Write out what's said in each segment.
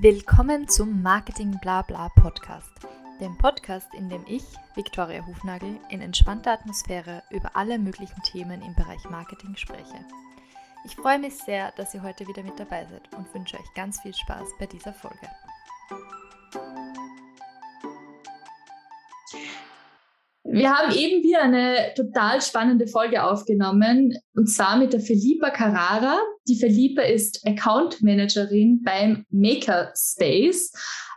Willkommen zum Marketing Blabla Podcast, dem Podcast, in dem ich, Viktoria Hufnagel, in entspannter Atmosphäre über alle möglichen Themen im Bereich Marketing spreche. Ich freue mich sehr, dass ihr heute wieder mit dabei seid und wünsche euch ganz viel Spaß bei dieser Folge. Wir haben eben wieder eine total spannende Folge aufgenommen und zwar mit der Felipa Carrara. Die Felipa ist Account Managerin beim Makerspace.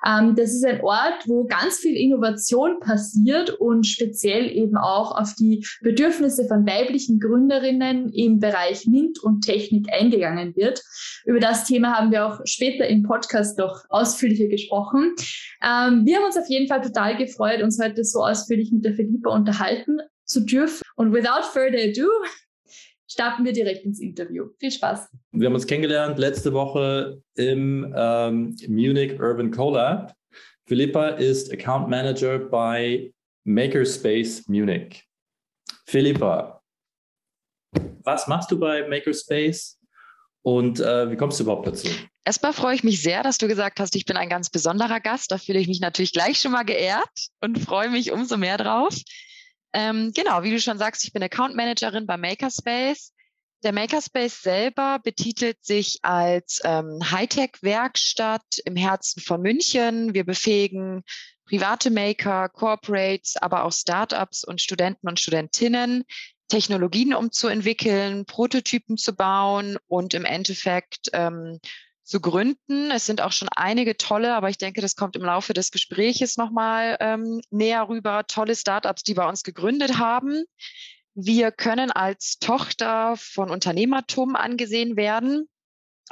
Ähm, das ist ein Ort, wo ganz viel Innovation passiert und speziell eben auch auf die Bedürfnisse von weiblichen Gründerinnen im Bereich MINT und Technik eingegangen wird. Über das Thema haben wir auch später im Podcast noch ausführlicher gesprochen. Ähm, wir haben uns auf jeden Fall total gefreut, uns heute so ausführlich mit der Felipe unterhalten zu dürfen. Und without further ado, starten wir direkt ins Interview. Viel Spaß. Wir haben uns kennengelernt letzte Woche im ähm, Munich Urban Collab. Philippa ist Account Manager bei Makerspace Munich. Philippa, was machst du bei Makerspace und äh, wie kommst du überhaupt dazu? Erstmal freue ich mich sehr, dass du gesagt hast, ich bin ein ganz besonderer Gast. Da fühle ich mich natürlich gleich schon mal geehrt und freue mich umso mehr drauf. Ähm, genau, wie du schon sagst, ich bin Account Managerin bei Makerspace. Der Makerspace selber betitelt sich als ähm, Hightech-Werkstatt im Herzen von München. Wir befähigen private Maker, Corporates, aber auch Startups und Studenten und Studentinnen, Technologien umzuentwickeln, Prototypen zu bauen und im Endeffekt ähm, zu gründen. Es sind auch schon einige tolle, aber ich denke, das kommt im Laufe des Gespräches nochmal ähm, näher rüber. Tolle Startups, die bei uns gegründet haben. Wir können als Tochter von Unternehmertum angesehen werden.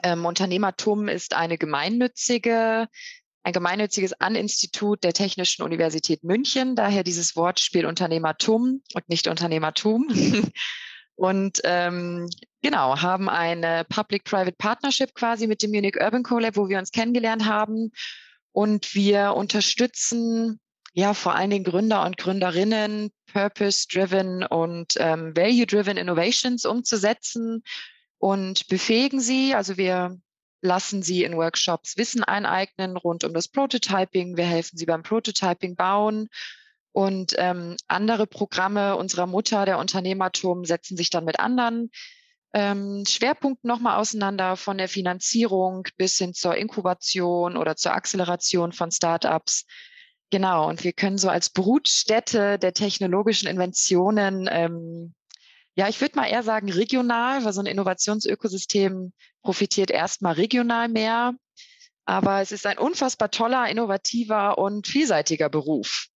Ähm, Unternehmertum ist eine gemeinnützige ein gemeinnütziges An-Institut der Technischen Universität München, daher dieses Wortspiel Unternehmertum und nicht Unternehmertum. und ähm, genau, haben eine Public-Private Partnership quasi mit dem Munich Urban Collab, wo wir uns kennengelernt haben. Und wir unterstützen ja vor allen Dingen Gründer und Gründerinnen, Purpose-driven und ähm, Value-driven Innovations umzusetzen und befähigen sie. Also wir lassen sie in Workshops Wissen eineignen rund um das Prototyping. Wir helfen sie beim Prototyping bauen. Und ähm, andere Programme unserer Mutter, der Unternehmertum, setzen sich dann mit anderen ähm, Schwerpunkten nochmal auseinander, von der Finanzierung bis hin zur Inkubation oder zur Acceleration von Startups. Genau, und wir können so als Brutstätte der technologischen Inventionen ähm, ja, ich würde mal eher sagen regional, weil so ein Innovationsökosystem profitiert erstmal regional mehr. Aber es ist ein unfassbar toller, innovativer und vielseitiger Beruf.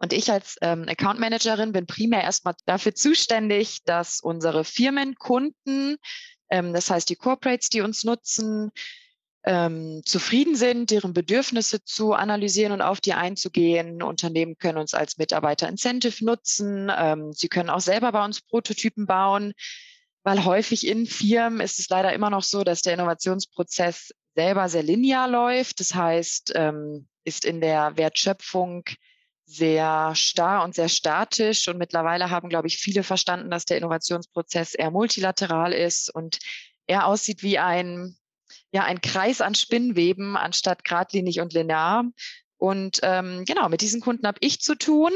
Und ich als ähm, Account Managerin bin primär erstmal dafür zuständig, dass unsere Firmenkunden, ähm, das heißt die Corporates, die uns nutzen, ähm, zufrieden sind, deren Bedürfnisse zu analysieren und auf die einzugehen. Unternehmen können uns als Mitarbeiter-Incentive nutzen. Ähm, sie können auch selber bei uns Prototypen bauen, weil häufig in Firmen ist es leider immer noch so, dass der Innovationsprozess selber sehr linear läuft. Das heißt, ähm, ist in der Wertschöpfung sehr starr und sehr statisch. Und mittlerweile haben, glaube ich, viele verstanden, dass der Innovationsprozess eher multilateral ist und eher aussieht wie ein ja ein Kreis an Spinnweben anstatt geradlinig und linear. Und ähm, genau, mit diesen Kunden habe ich zu tun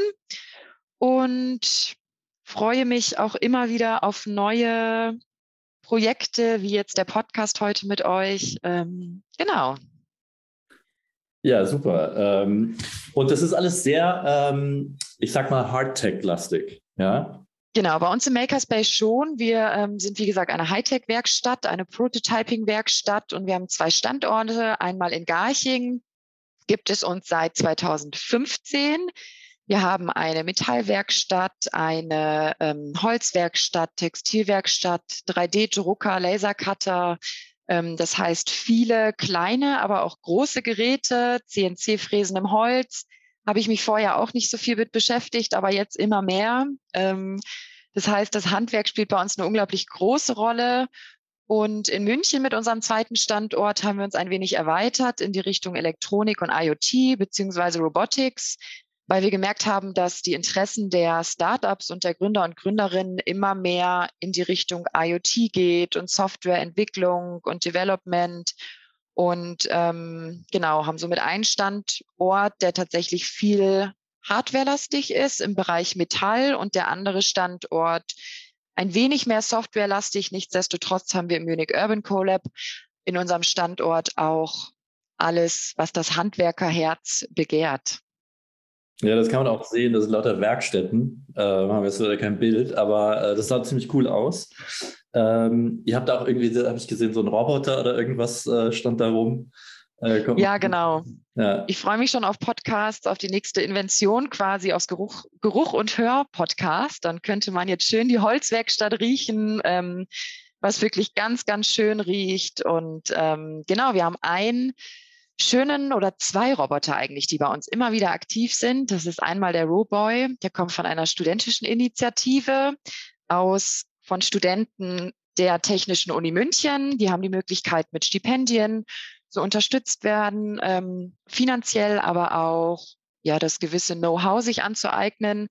und freue mich auch immer wieder auf neue Projekte, wie jetzt der Podcast heute mit euch. Ähm, genau. Ja, super. Ähm, und das ist alles sehr, ähm, ich sag mal, Hardtech-lastig. Ja, Genau, bei uns im Makerspace schon. Wir ähm, sind, wie gesagt, eine Hightech-Werkstatt, eine Prototyping-Werkstatt und wir haben zwei Standorte. Einmal in Garching gibt es uns seit 2015. Wir haben eine Metallwerkstatt, eine ähm, Holzwerkstatt, Textilwerkstatt, 3D-Drucker, Lasercutter. Ähm, das heißt viele kleine, aber auch große Geräte, CNC-Fräsen im Holz, habe ich mich vorher auch nicht so viel mit beschäftigt, aber jetzt immer mehr. Ähm, das heißt, das Handwerk spielt bei uns eine unglaublich große Rolle. Und in München mit unserem zweiten Standort haben wir uns ein wenig erweitert in die Richtung Elektronik und IoT beziehungsweise Robotics, weil wir gemerkt haben, dass die Interessen der Startups und der Gründer und Gründerinnen immer mehr in die Richtung IoT geht und Softwareentwicklung und Development Und ähm, genau, haben somit einen Standort, der tatsächlich viel hardwarelastig ist im Bereich Metall und der andere Standort ein wenig mehr softwarelastig. Nichtsdestotrotz haben wir im Munich Urban Collab in unserem Standort auch alles, was das Handwerkerherz begehrt. Ja, das kann man auch sehen. Das sind lauter Werkstätten. Äh, haben wir jetzt leider kein Bild, aber äh, das sah ziemlich cool aus. Ähm, ihr habt auch irgendwie, habe ich gesehen, so ein Roboter oder irgendwas äh, stand da rum. Äh, ja, genau. Ja. Ich freue mich schon auf Podcasts, auf die nächste Invention quasi aus Geruch, Geruch und Hör-Podcast. Dann könnte man jetzt schön die Holzwerkstatt riechen, ähm, was wirklich ganz, ganz schön riecht. Und ähm, genau, wir haben einen schönen oder zwei Roboter eigentlich, die bei uns immer wieder aktiv sind. Das ist einmal der Roboy, der kommt von einer studentischen Initiative aus von Studenten der Technischen Uni München. Die haben die Möglichkeit, mit Stipendien so unterstützt werden, ähm, finanziell, aber auch ja das gewisse Know-how sich anzueignen.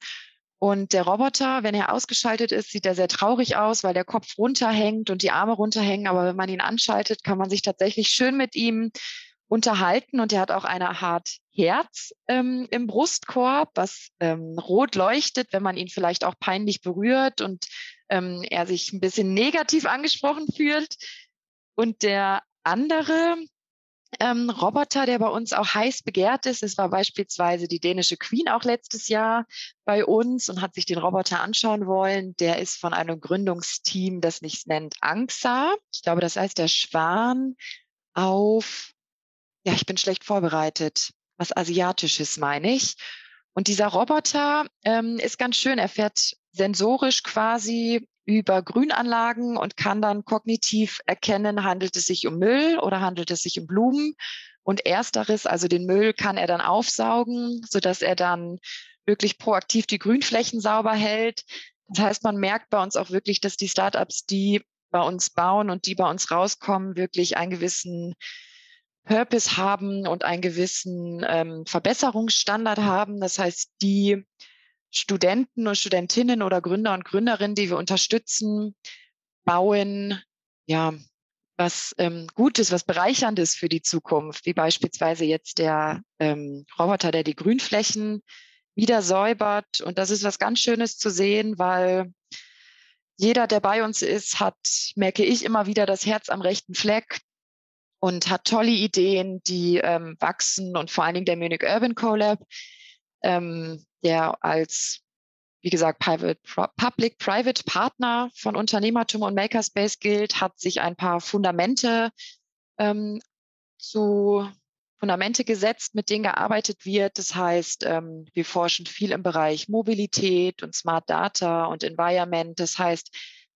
Und der Roboter, wenn er ausgeschaltet ist, sieht er sehr traurig aus, weil der Kopf runterhängt und die Arme runterhängen. Aber wenn man ihn anschaltet, kann man sich tatsächlich schön mit ihm unterhalten und er hat auch eine Art Herz ähm, im Brustkorb, was ähm, rot leuchtet, wenn man ihn vielleicht auch peinlich berührt und ähm, er sich ein bisschen negativ angesprochen fühlt. Und der andere ähm, Roboter, der bei uns auch heiß begehrt ist, es war beispielsweise die dänische Queen auch letztes Jahr bei uns und hat sich den Roboter anschauen wollen. Der ist von einem Gründungsteam, das sich nennt ANXA. Ich glaube, das heißt der Schwan auf ja, ich bin schlecht vorbereitet. Was Asiatisches meine ich. Und dieser Roboter ähm, ist ganz schön. Er fährt sensorisch quasi über Grünanlagen und kann dann kognitiv erkennen, handelt es sich um Müll oder handelt es sich um Blumen. Und ersteres, also den Müll, kann er dann aufsaugen, sodass er dann wirklich proaktiv die Grünflächen sauber hält. Das heißt, man merkt bei uns auch wirklich, dass die Startups, die bei uns bauen und die bei uns rauskommen, wirklich einen gewissen Purpose haben und einen gewissen ähm, Verbesserungsstandard haben. Das heißt, die Studenten und Studentinnen oder Gründer und Gründerinnen, die wir unterstützen, bauen ja was ähm, Gutes, was Bereicherndes für die Zukunft, wie beispielsweise jetzt der ähm, Roboter, der die Grünflächen wieder säubert. Und das ist was ganz Schönes zu sehen, weil jeder, der bei uns ist, hat, merke ich immer wieder, das Herz am rechten Fleck und hat tolle Ideen, die ähm, wachsen und vor allen Dingen der Munich Urban Collab, ähm, der als, wie gesagt, Public-Private Partner von Unternehmertum und Makerspace gilt, hat sich ein paar Fundamente ähm, zu Fundamente gesetzt, mit denen gearbeitet wird. Das heißt, ähm, wir forschen viel im Bereich Mobilität und Smart Data und Environment. Das heißt,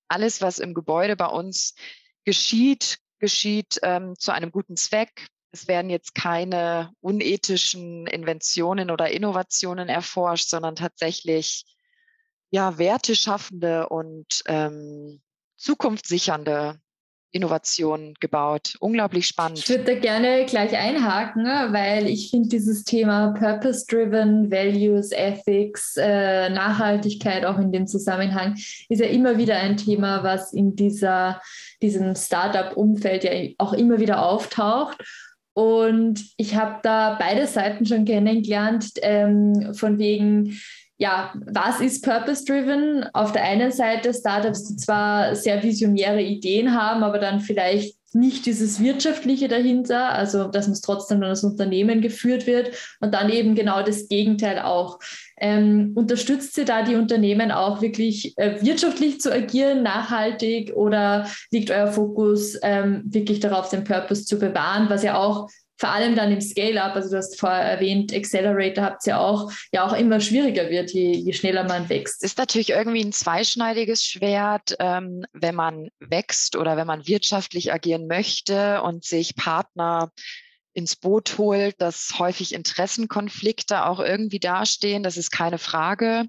alles, was im Gebäude bei uns geschieht, geschieht ähm, zu einem guten Zweck. Es werden jetzt keine unethischen Inventionen oder Innovationen erforscht, sondern tatsächlich ja, werteschaffende und ähm, zukunftssichernde Innovationen gebaut. Unglaublich spannend. Ich würde da gerne gleich einhaken, weil ich finde dieses Thema Purpose-Driven, Values, Ethics, äh, Nachhaltigkeit auch in dem Zusammenhang ist ja immer wieder ein Thema, was in dieser, diesem Startup-Umfeld ja auch immer wieder auftaucht. Und ich habe da beide Seiten schon kennengelernt, ähm, von wegen, ja, was ist Purpose-Driven? Auf der einen Seite Startups, die zwar sehr visionäre Ideen haben, aber dann vielleicht nicht dieses Wirtschaftliche dahinter, also dass man es trotzdem dann als Unternehmen geführt wird und dann eben genau das Gegenteil auch. Ähm, unterstützt ihr da die Unternehmen auch wirklich äh, wirtschaftlich zu agieren, nachhaltig oder liegt euer Fokus ähm, wirklich darauf, den Purpose zu bewahren, was ja auch vor allem dann im Scale-up, also du hast vorher erwähnt, Accelerator habt ihr ja auch, ja auch immer schwieriger wird, je, je schneller man wächst. Ist natürlich irgendwie ein zweischneidiges Schwert, ähm, wenn man wächst oder wenn man wirtschaftlich agieren möchte und sich Partner ins Boot holt, dass häufig Interessenkonflikte auch irgendwie dastehen. Das ist keine Frage.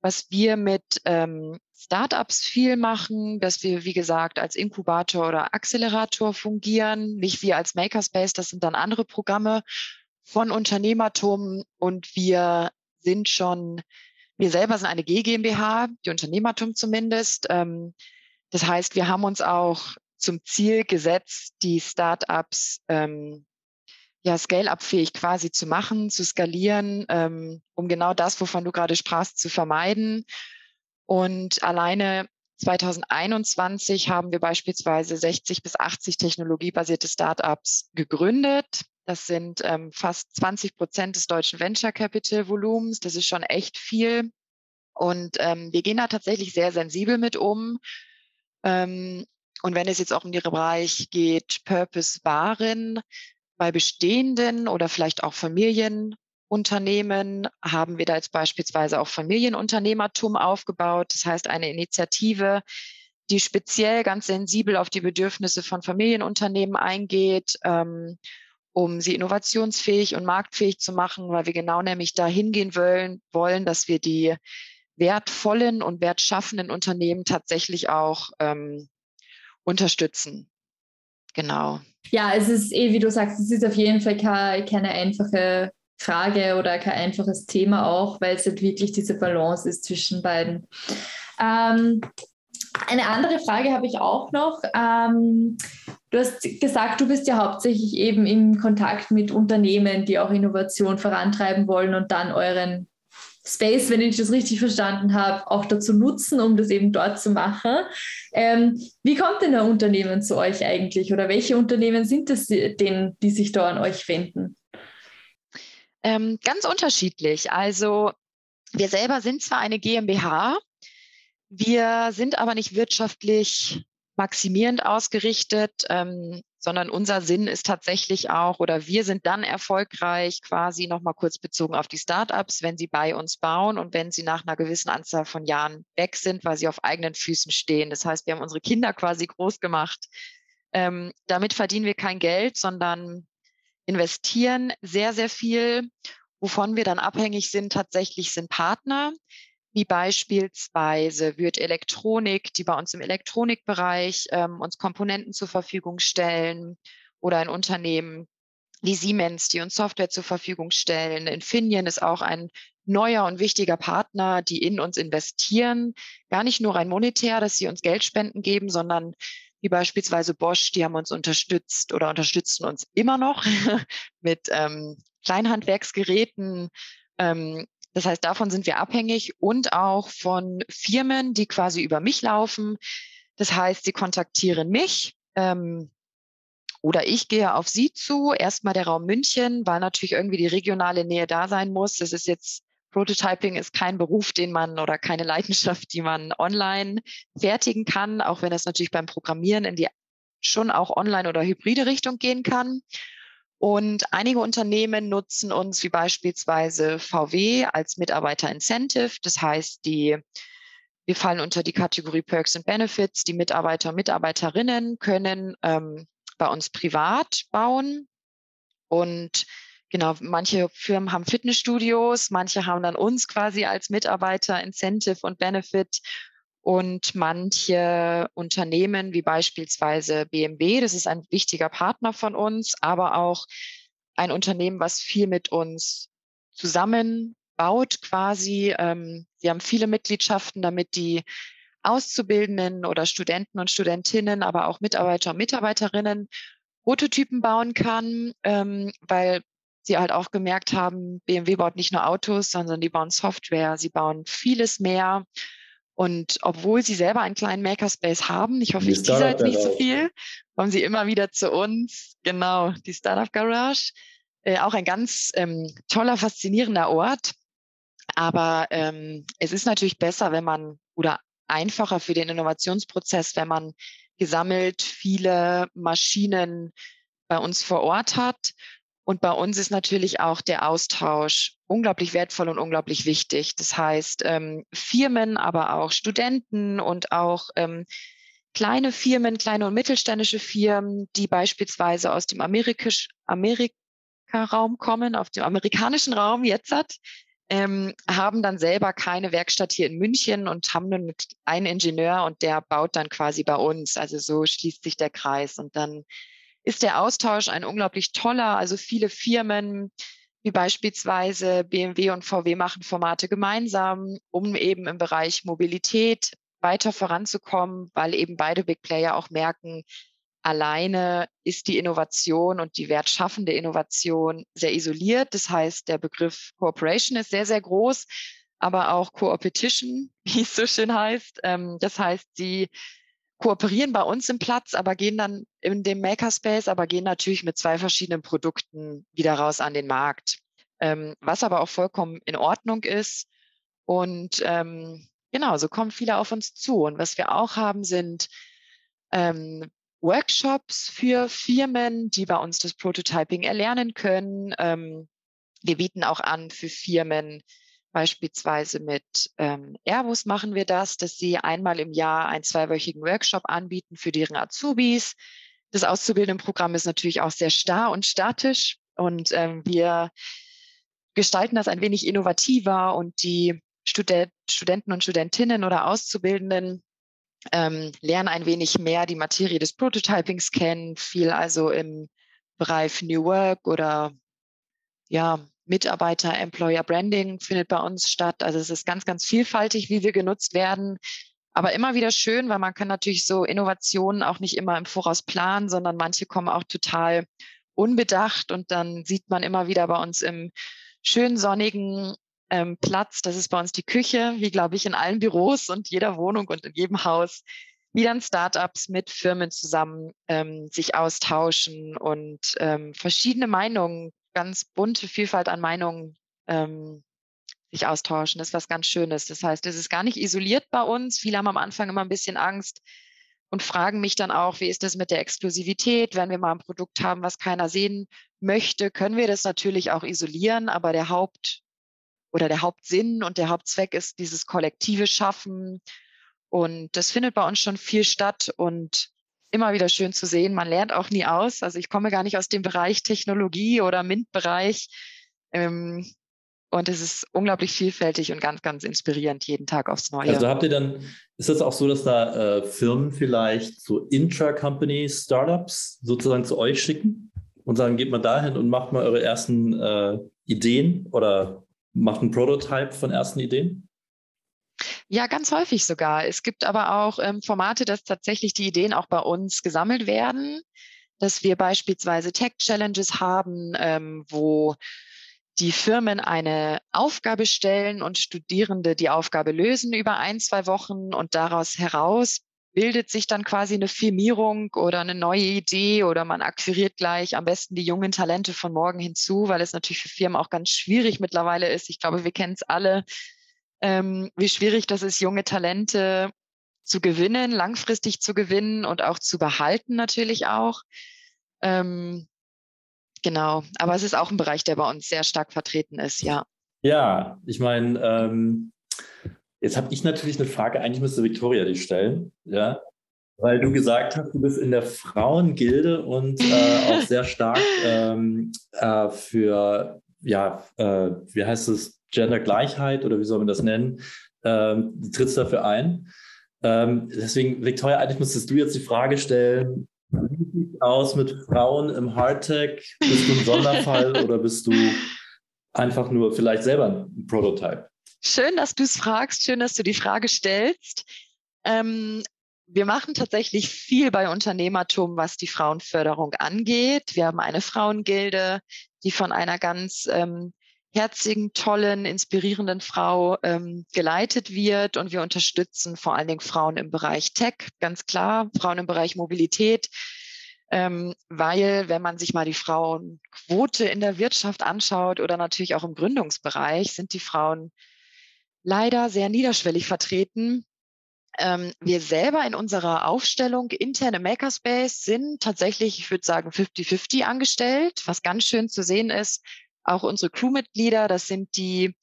Was wir mit ähm, Startups viel machen, dass wir, wie gesagt, als Inkubator oder Accelerator fungieren, nicht wir als Makerspace, das sind dann andere Programme von Unternehmertum und wir sind schon, wir selber sind eine G GmbH, die Unternehmertum zumindest. Ähm, das heißt, wir haben uns auch zum Ziel gesetzt, die Startups ähm, ja, scale-up-fähig quasi zu machen, zu skalieren, ähm, um genau das, wovon du gerade sprachst, zu vermeiden. Und alleine 2021 haben wir beispielsweise 60 bis 80 technologiebasierte Startups gegründet. Das sind ähm, fast 20 Prozent des deutschen Venture Capital Volumens. Das ist schon echt viel. Und ähm, wir gehen da tatsächlich sehr sensibel mit um. Ähm, und wenn es jetzt auch um den Bereich geht, Purpose Waren, bei bestehenden oder vielleicht auch Familienunternehmen haben wir da jetzt beispielsweise auch Familienunternehmertum aufgebaut. Das heißt, eine Initiative, die speziell ganz sensibel auf die Bedürfnisse von Familienunternehmen eingeht, ähm, um sie innovationsfähig und marktfähig zu machen, weil wir genau nämlich dahin gehen wollen, wollen, dass wir die wertvollen und wertschaffenden Unternehmen tatsächlich auch ähm, unterstützen. Genau. Ja, es ist eh, wie du sagst, es ist auf jeden Fall keine einfache Frage oder kein einfaches Thema auch, weil es halt wirklich diese Balance ist zwischen beiden. Ähm, eine andere Frage habe ich auch noch. Ähm, du hast gesagt, du bist ja hauptsächlich eben im Kontakt mit Unternehmen, die auch Innovation vorantreiben wollen und dann euren Space, wenn ich das richtig verstanden habe, auch dazu nutzen, um das eben dort zu machen. Ähm, wie kommt denn ein Unternehmen zu euch eigentlich oder welche Unternehmen sind es denn, die sich da an euch wenden? Ähm, ganz unterschiedlich. Also wir selber sind zwar eine GmbH, wir sind aber nicht wirtschaftlich maximierend ausgerichtet. Ähm, sondern unser Sinn ist tatsächlich auch, oder wir sind dann erfolgreich, quasi nochmal kurz bezogen auf die Startups, wenn sie bei uns bauen und wenn sie nach einer gewissen Anzahl von Jahren weg sind, weil sie auf eigenen Füßen stehen. Das heißt, wir haben unsere Kinder quasi groß gemacht. Ähm, damit verdienen wir kein Geld, sondern investieren sehr, sehr viel. Wovon wir dann abhängig sind, tatsächlich sind Partner wie beispielsweise wird Elektronik, die bei uns im Elektronikbereich ähm, uns Komponenten zur Verfügung stellen oder ein Unternehmen wie Siemens, die uns Software zur Verfügung stellen. Infineon ist auch ein neuer und wichtiger Partner, die in uns investieren. Gar nicht nur rein monetär, dass sie uns Geldspenden geben, sondern wie beispielsweise Bosch, die haben uns unterstützt oder unterstützen uns immer noch mit ähm, Kleinhandwerksgeräten, ähm, das heißt, davon sind wir abhängig und auch von Firmen, die quasi über mich laufen. Das heißt, sie kontaktieren mich ähm, oder ich gehe auf sie zu. Erstmal der Raum München, weil natürlich irgendwie die regionale Nähe da sein muss. Das ist jetzt Prototyping ist kein Beruf, den man oder keine Leidenschaft, die man online fertigen kann, auch wenn das natürlich beim Programmieren in die schon auch online oder hybride Richtung gehen kann. Und einige Unternehmen nutzen uns wie beispielsweise VW als Mitarbeiter-Incentive. Das heißt, die, wir fallen unter die Kategorie Perks and Benefits. Die Mitarbeiter und Mitarbeiterinnen können ähm, bei uns privat bauen. Und genau, manche Firmen haben Fitnessstudios, manche haben dann uns quasi als Mitarbeiter-Incentive und Benefit. Und manche Unternehmen, wie beispielsweise BMW, das ist ein wichtiger Partner von uns, aber auch ein Unternehmen, was viel mit uns zusammenbaut quasi. Ähm, sie haben viele Mitgliedschaften, damit die Auszubildenden oder Studenten und Studentinnen, aber auch Mitarbeiter und Mitarbeiterinnen Prototypen bauen kann, ähm, weil sie halt auch gemerkt haben, BMW baut nicht nur Autos, sondern die bauen Software, sie bauen vieles mehr. Und obwohl sie selber einen kleinen Makerspace haben, ich hoffe, ich teaser jetzt nicht so viel, kommen sie immer wieder zu uns. Genau, die Startup Garage. Äh, auch ein ganz ähm, toller, faszinierender Ort. Aber ähm, es ist natürlich besser, wenn man oder einfacher für den Innovationsprozess, wenn man gesammelt viele Maschinen bei uns vor Ort hat und bei uns ist natürlich auch der Austausch unglaublich wertvoll und unglaublich wichtig. Das heißt, ähm, Firmen, aber auch Studenten und auch ähm, kleine Firmen, kleine und mittelständische Firmen, die beispielsweise aus dem Amerikisch, Amerika-Raum kommen, auf dem amerikanischen Raum jetzt hat, ähm, haben dann selber keine Werkstatt hier in München und haben nur einen Ingenieur und der baut dann quasi bei uns. Also so schließt sich der Kreis und dann ist der Austausch ein unglaublich toller. Also viele Firmen wie beispielsweise BMW und VW machen Formate gemeinsam, um eben im Bereich Mobilität weiter voranzukommen, weil eben beide Big Player auch merken, alleine ist die Innovation und die wertschaffende Innovation sehr isoliert. Das heißt, der Begriff Cooperation ist sehr, sehr groß, aber auch Co-Opetition, wie es so schön heißt. Ähm, das heißt, sie kooperieren bei uns im Platz, aber gehen dann in dem Makerspace, aber gehen natürlich mit zwei verschiedenen Produkten wieder raus an den Markt. Ähm, was aber auch vollkommen in Ordnung ist. Und ähm, genau, so kommen viele auf uns zu. Und was wir auch haben, sind ähm, Workshops für Firmen, die bei uns das Prototyping erlernen können. Ähm, wir bieten auch an für Firmen, beispielsweise mit ähm, Airbus machen wir das, dass sie einmal im Jahr einen zweiwöchigen Workshop anbieten für deren Azubis. Das Auszubildendenprogramm ist natürlich auch sehr starr und statisch und ähm, wir gestalten das ein wenig innovativer und die Student, Studenten und Studentinnen oder Auszubildenden ähm, lernen ein wenig mehr die Materie des Prototypings kennen, viel also im Bereich New Work oder ja, Mitarbeiter, Employer Branding findet bei uns statt. Also es ist ganz, ganz vielfältig, wie wir genutzt werden. Aber immer wieder schön, weil man kann natürlich so Innovationen auch nicht immer im Voraus planen, sondern manche kommen auch total unbedacht und dann sieht man immer wieder bei uns im schönen sonnigen ähm, Platz. Das ist bei uns die Küche, wie glaube ich in allen Büros und jeder Wohnung und in jedem Haus. Wie dann Startups mit Firmen zusammen ähm, sich austauschen und ähm, verschiedene Meinungen, ganz bunte Vielfalt an Meinungen ähm, sich austauschen. Das ist was ganz Schönes. Das heißt, es ist gar nicht isoliert bei uns. Viele haben am Anfang immer ein bisschen Angst und fragen mich dann auch, wie ist das mit der Exklusivität? Wenn wir mal ein Produkt haben, was keiner sehen möchte, können wir das natürlich auch isolieren, aber der Haupt oder der Hauptsinn und der Hauptzweck ist dieses kollektive Schaffen. Und das findet bei uns schon viel statt und immer wieder schön zu sehen. Man lernt auch nie aus. Also ich komme gar nicht aus dem Bereich Technologie oder MINT-Bereich. Ähm, und es ist unglaublich vielfältig und ganz, ganz inspirierend jeden Tag aufs Neue. Also habt ihr dann, ist das auch so, dass da äh, Firmen vielleicht so Intra-Company-Startups sozusagen zu euch schicken und sagen, geht mal dahin und macht mal eure ersten äh, Ideen oder macht ein Prototype von ersten Ideen? Ja, ganz häufig sogar. Es gibt aber auch ähm, Formate, dass tatsächlich die Ideen auch bei uns gesammelt werden, dass wir beispielsweise Tech-Challenges haben, ähm, wo die Firmen eine Aufgabe stellen und Studierende die Aufgabe lösen über ein, zwei Wochen und daraus heraus bildet sich dann quasi eine Firmierung oder eine neue Idee oder man akquiriert gleich am besten die jungen Talente von morgen hinzu, weil es natürlich für Firmen auch ganz schwierig mittlerweile ist. Ich glaube, wir kennen es alle, ähm, wie schwierig das ist, junge Talente zu gewinnen, langfristig zu gewinnen und auch zu behalten natürlich auch. Ähm, genau, aber es ist auch ein Bereich, der bei uns sehr stark vertreten ist, ja. Ja, ich meine, ähm, Jetzt habe ich natürlich eine Frage, eigentlich müsste Victoria die stellen, ja, weil du gesagt hast, du bist in der Frauengilde und äh, auch sehr stark ähm, äh, für, ja, äh, wie heißt es, Gendergleichheit oder wie soll man das nennen, ähm, trittst dafür ein. Ähm, deswegen, Victoria, eigentlich müsstest du jetzt die Frage stellen, wie sieht es aus mit Frauen im Hardtech? Bist du ein Sonderfall oder bist du einfach nur vielleicht selber ein Prototype? Schön, dass du es fragst. Schön, dass du die Frage stellst. Ähm, wir machen tatsächlich viel bei Unternehmertum, was die Frauenförderung angeht. Wir haben eine Frauengilde, die von einer ganz ähm, herzigen, tollen, inspirierenden Frau ähm, geleitet wird. Und wir unterstützen vor allen Dingen Frauen im Bereich Tech, ganz klar, Frauen im Bereich Mobilität. Ähm, weil, wenn man sich mal die Frauenquote in der Wirtschaft anschaut oder natürlich auch im Gründungsbereich, sind die Frauen leider sehr niederschwellig vertreten. Ähm, wir selber in unserer Aufstellung interne Makerspace sind tatsächlich, ich würde sagen, 50-50 angestellt, was ganz schön zu sehen ist. Auch unsere Crewmitglieder, das sind die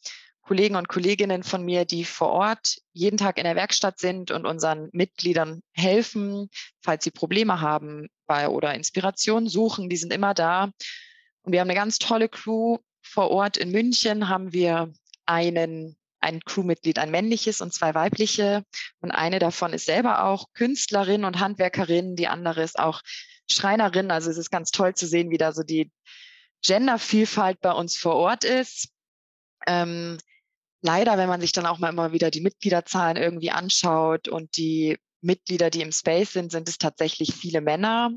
Kollegen und Kolleginnen von mir, die vor Ort jeden Tag in der Werkstatt sind und unseren Mitgliedern helfen, falls sie Probleme haben bei, oder Inspiration suchen. Die sind immer da. Und wir haben eine ganz tolle Crew. Vor Ort in München haben wir einen ein Crewmitglied, ein männliches und zwei weibliche. Und eine davon ist selber auch Künstlerin und Handwerkerin. Die andere ist auch Schreinerin. Also es ist ganz toll zu sehen, wie da so die Gendervielfalt bei uns vor Ort ist. Ähm, leider, wenn man sich dann auch mal immer wieder die Mitgliederzahlen irgendwie anschaut und die Mitglieder, die im Space sind, sind es tatsächlich viele Männer.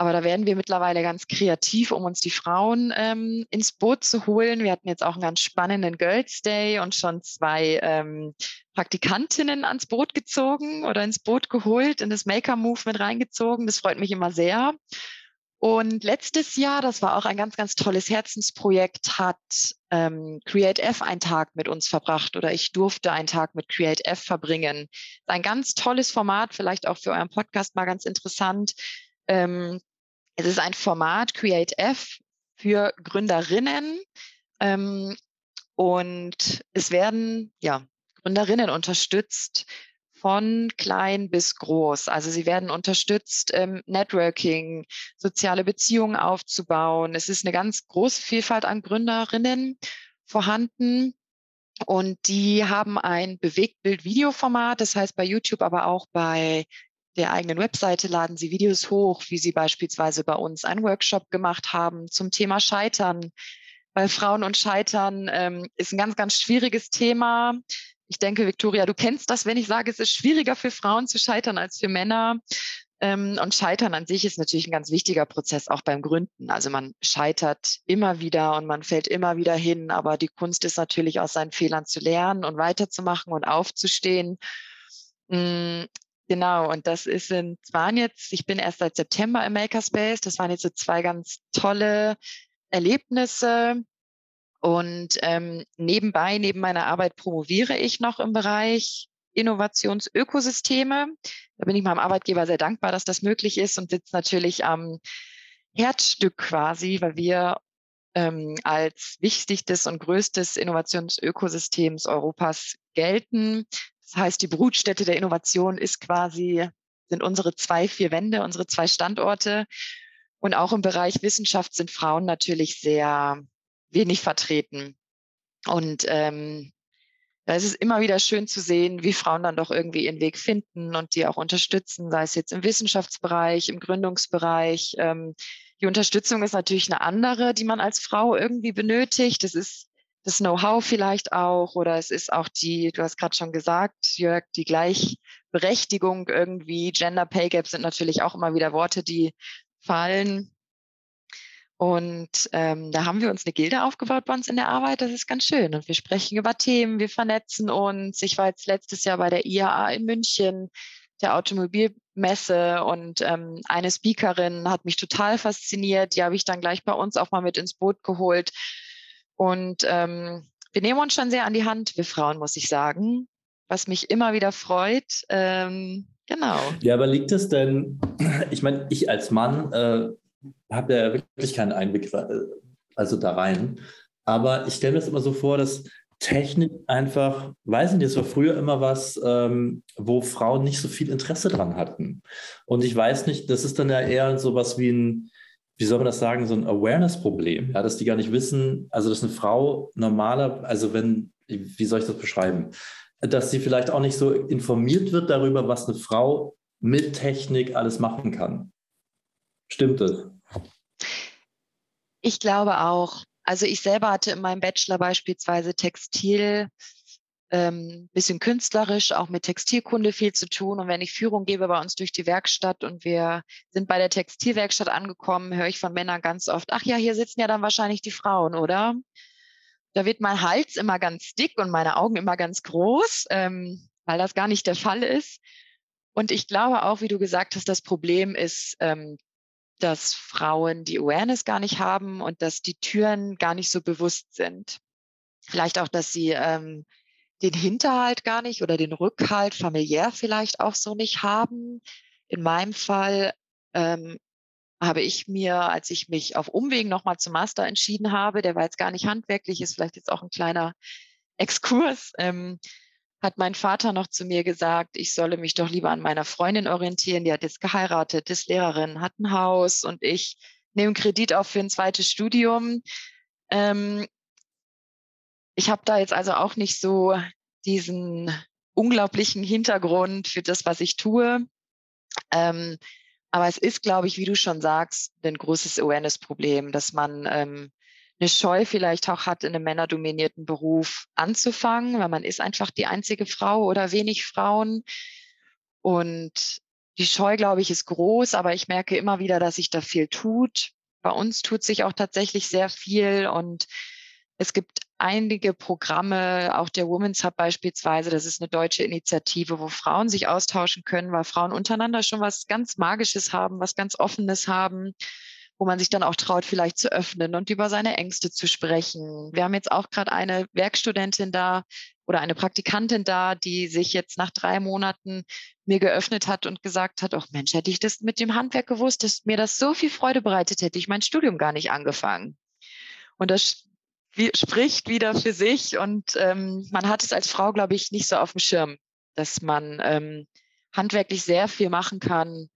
Aber da werden wir mittlerweile ganz kreativ, um uns die Frauen ähm, ins Boot zu holen. Wir hatten jetzt auch einen ganz spannenden Girls Day und schon zwei ähm, Praktikantinnen ans Boot gezogen oder ins Boot geholt, in das Maker Move mit reingezogen. Das freut mich immer sehr. Und letztes Jahr, das war auch ein ganz, ganz tolles Herzensprojekt, hat ähm, Create F einen Tag mit uns verbracht oder ich durfte einen Tag mit Create F verbringen. Ein ganz tolles Format, vielleicht auch für euren Podcast mal ganz interessant. Ähm, es ist ein Format Create F für Gründerinnen ähm, und es werden ja Gründerinnen unterstützt von klein bis groß. Also sie werden unterstützt, ähm, Networking, soziale Beziehungen aufzubauen. Es ist eine ganz große Vielfalt an Gründerinnen vorhanden. Und die haben ein Bewegtbild-Videoformat, das heißt bei YouTube, aber auch bei der eigenen Webseite laden sie Videos hoch, wie sie beispielsweise bei uns einen Workshop gemacht haben zum Thema Scheitern. Weil Frauen und Scheitern ähm, ist ein ganz, ganz schwieriges Thema ich denke, Victoria, du kennst das, wenn ich sage, es ist schwieriger für Frauen zu scheitern als für Männer. Ähm, und Scheitern an sich ist natürlich ein ganz wichtiger Prozess, auch beim Gründen. Also man scheitert immer wieder und man fällt immer wieder hin, aber die Kunst ist natürlich aus seinen Fehlern zu lernen und weiterzumachen und aufzustehen. Mm, genau, und das ist in, waren jetzt, ich bin erst seit September im Makerspace, das waren jetzt so zwei ganz tolle Erlebnisse, und ähm, nebenbei, neben meiner Arbeit promoviere ich noch im Bereich Innovationsökosysteme. Da bin ich meinem Arbeitgeber sehr dankbar, dass das möglich ist und sitze natürlich am Herzstück quasi, weil wir ähm, als wichtigstes und größtes Innovationsökosystems Europas gelten. Das heißt, die Brutstätte der Innovation ist quasi, sind unsere zwei, vier Wände, unsere zwei Standorte. Und auch im Bereich Wissenschaft sind Frauen natürlich sehr wenig vertreten. Und ähm, da ist es immer wieder schön zu sehen, wie Frauen dann doch irgendwie ihren Weg finden und die auch unterstützen, sei es jetzt im Wissenschaftsbereich, im Gründungsbereich. Ähm, die Unterstützung ist natürlich eine andere, die man als Frau irgendwie benötigt. Das ist das Know-how vielleicht auch oder es ist auch die, du hast gerade schon gesagt, Jörg, die Gleichberechtigung irgendwie. Gender Pay Gap sind natürlich auch immer wieder Worte, die fallen. Und ähm, da haben wir uns eine Gilde aufgebaut bei uns in der Arbeit. Das ist ganz schön. Und wir sprechen über Themen, wir vernetzen uns. Ich war jetzt letztes Jahr bei der IAA in München, der Automobilmesse. Und ähm, eine Speakerin hat mich total fasziniert. Die habe ich dann gleich bei uns auch mal mit ins Boot geholt. Und ähm, wir nehmen uns schon sehr an die Hand, wir Frauen, muss ich sagen. Was mich immer wieder freut. Ähm, genau. Ja, aber liegt es denn, ich meine, ich als Mann äh, habe ja wirklich keinen Einblick äh, also da rein. Aber ich stelle mir das immer so vor, dass Technik einfach, weiß nicht, das war früher immer was, ähm, wo Frauen nicht so viel Interesse dran hatten. Und ich weiß nicht, das ist dann ja eher so was wie ein, wie soll man das sagen, so ein Awareness-Problem, ja, dass die gar nicht wissen, also dass eine Frau normaler, also wenn, wie soll ich das beschreiben, dass sie vielleicht auch nicht so informiert wird darüber, was eine Frau mit Technik alles machen kann. Stimmt das? Ich glaube auch. Also ich selber hatte in meinem Bachelor beispielsweise Textil, ähm, bisschen künstlerisch, auch mit Textilkunde viel zu tun. Und wenn ich Führung gebe bei uns durch die Werkstatt und wir sind bei der Textilwerkstatt angekommen, höre ich von Männern ganz oft, ach ja, hier sitzen ja dann wahrscheinlich die Frauen, oder? Da wird mein Hals immer ganz dick und meine Augen immer ganz groß, ähm, weil das gar nicht der Fall ist. Und ich glaube auch, wie du gesagt hast, das Problem ist ähm, dass Frauen die Awareness gar nicht haben und dass die Türen gar nicht so bewusst sind. Vielleicht auch, dass sie ähm, den Hinterhalt gar nicht oder den Rückhalt familiär vielleicht auch so nicht haben. In meinem Fall ähm, habe ich mir, als ich mich auf Umwegen nochmal zum Master entschieden habe, der war jetzt gar nicht handwerklich, ist vielleicht jetzt auch ein kleiner Exkurs, ähm, hat mein Vater noch zu mir gesagt, ich solle mich doch lieber an meiner Freundin orientieren. Die hat jetzt geheiratet, ist Lehrerin, hat ein Haus und ich nehme Kredit auf für ein zweites Studium. Ähm, ich habe da jetzt also auch nicht so diesen unglaublichen Hintergrund für das, was ich tue. Ähm, aber es ist, glaube ich, wie du schon sagst, ein großes Awareness-Problem, dass man ähm, eine Scheu vielleicht auch hat, in einem männerdominierten Beruf anzufangen, weil man ist einfach die einzige Frau oder wenig Frauen. Und die Scheu, glaube ich, ist groß, aber ich merke immer wieder, dass sich da viel tut. Bei uns tut sich auch tatsächlich sehr viel und es gibt einige Programme, auch der Women's Hub beispielsweise, das ist eine deutsche Initiative, wo Frauen sich austauschen können, weil Frauen untereinander schon was ganz Magisches haben, was ganz Offenes haben, wo man sich dann auch traut, vielleicht zu öffnen und über seine Ängste zu sprechen. Wir haben jetzt auch gerade eine Werkstudentin da oder eine Praktikantin da, die sich jetzt nach drei Monaten mir geöffnet hat und gesagt hat, ach Mensch, hätte ich das mit dem Handwerk gewusst, dass mir das so viel Freude bereitet, hätte ich mein Studium gar nicht angefangen. Und das spricht wieder für sich und ähm, man hat es als Frau, glaube ich, nicht so auf dem Schirm, dass man ähm, handwerklich sehr viel machen kann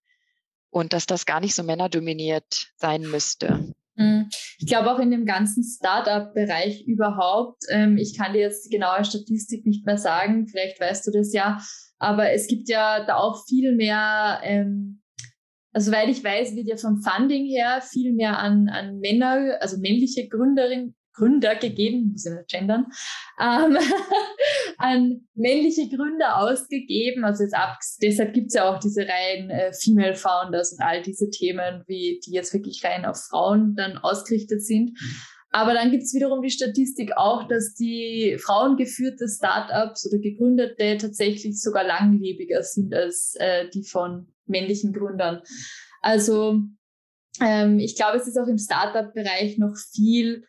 und dass das gar nicht so männerdominiert sein müsste. Mhm. Ich glaube auch in dem ganzen Startup-Bereich überhaupt, ähm, ich kann dir jetzt die genaue Statistik nicht mehr sagen, vielleicht weißt du das ja, aber es gibt ja da auch viel mehr, ähm, also soweit ich weiß, wird ja vom Funding her viel mehr an, an Männer, also männliche Gründerinnen Gründer gegeben, muss ich nicht gendern, ähm, an männliche Gründer ausgegeben. Also jetzt ab, deshalb gibt es ja auch diese reinen äh, Female Founders und all diese Themen, wie die jetzt wirklich rein auf Frauen dann ausgerichtet sind. Aber dann gibt es wiederum die Statistik auch, dass die frauengeführte Startups oder Gegründete tatsächlich sogar langlebiger sind als äh, die von männlichen Gründern. Also ähm, ich glaube, es ist auch im Startup-Bereich noch viel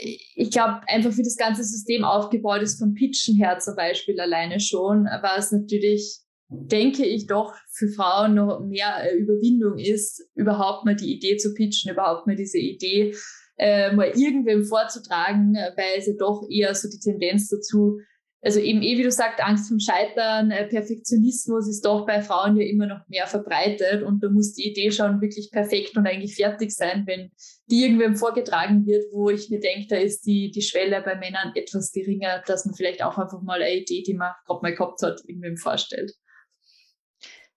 ich glaube, einfach wie das ganze System aufgebaut ist, vom Pitchen her zum Beispiel alleine schon, war es natürlich, denke ich, doch für Frauen noch mehr äh, Überwindung ist, überhaupt mal die Idee zu pitchen, überhaupt mal diese Idee äh, mal irgendwem vorzutragen, weil es ja doch eher so die Tendenz dazu also eben eh, wie du sagst, Angst vom Scheitern, äh, Perfektionismus ist doch bei Frauen ja immer noch mehr verbreitet und da muss die Idee schon wirklich perfekt und eigentlich fertig sein, wenn die irgendwem vorgetragen wird, wo ich mir denke, da ist die, die Schwelle bei Männern etwas geringer, dass man vielleicht auch einfach mal eine Idee, die man gerade mal gehabt hat, irgendwem vorstellt.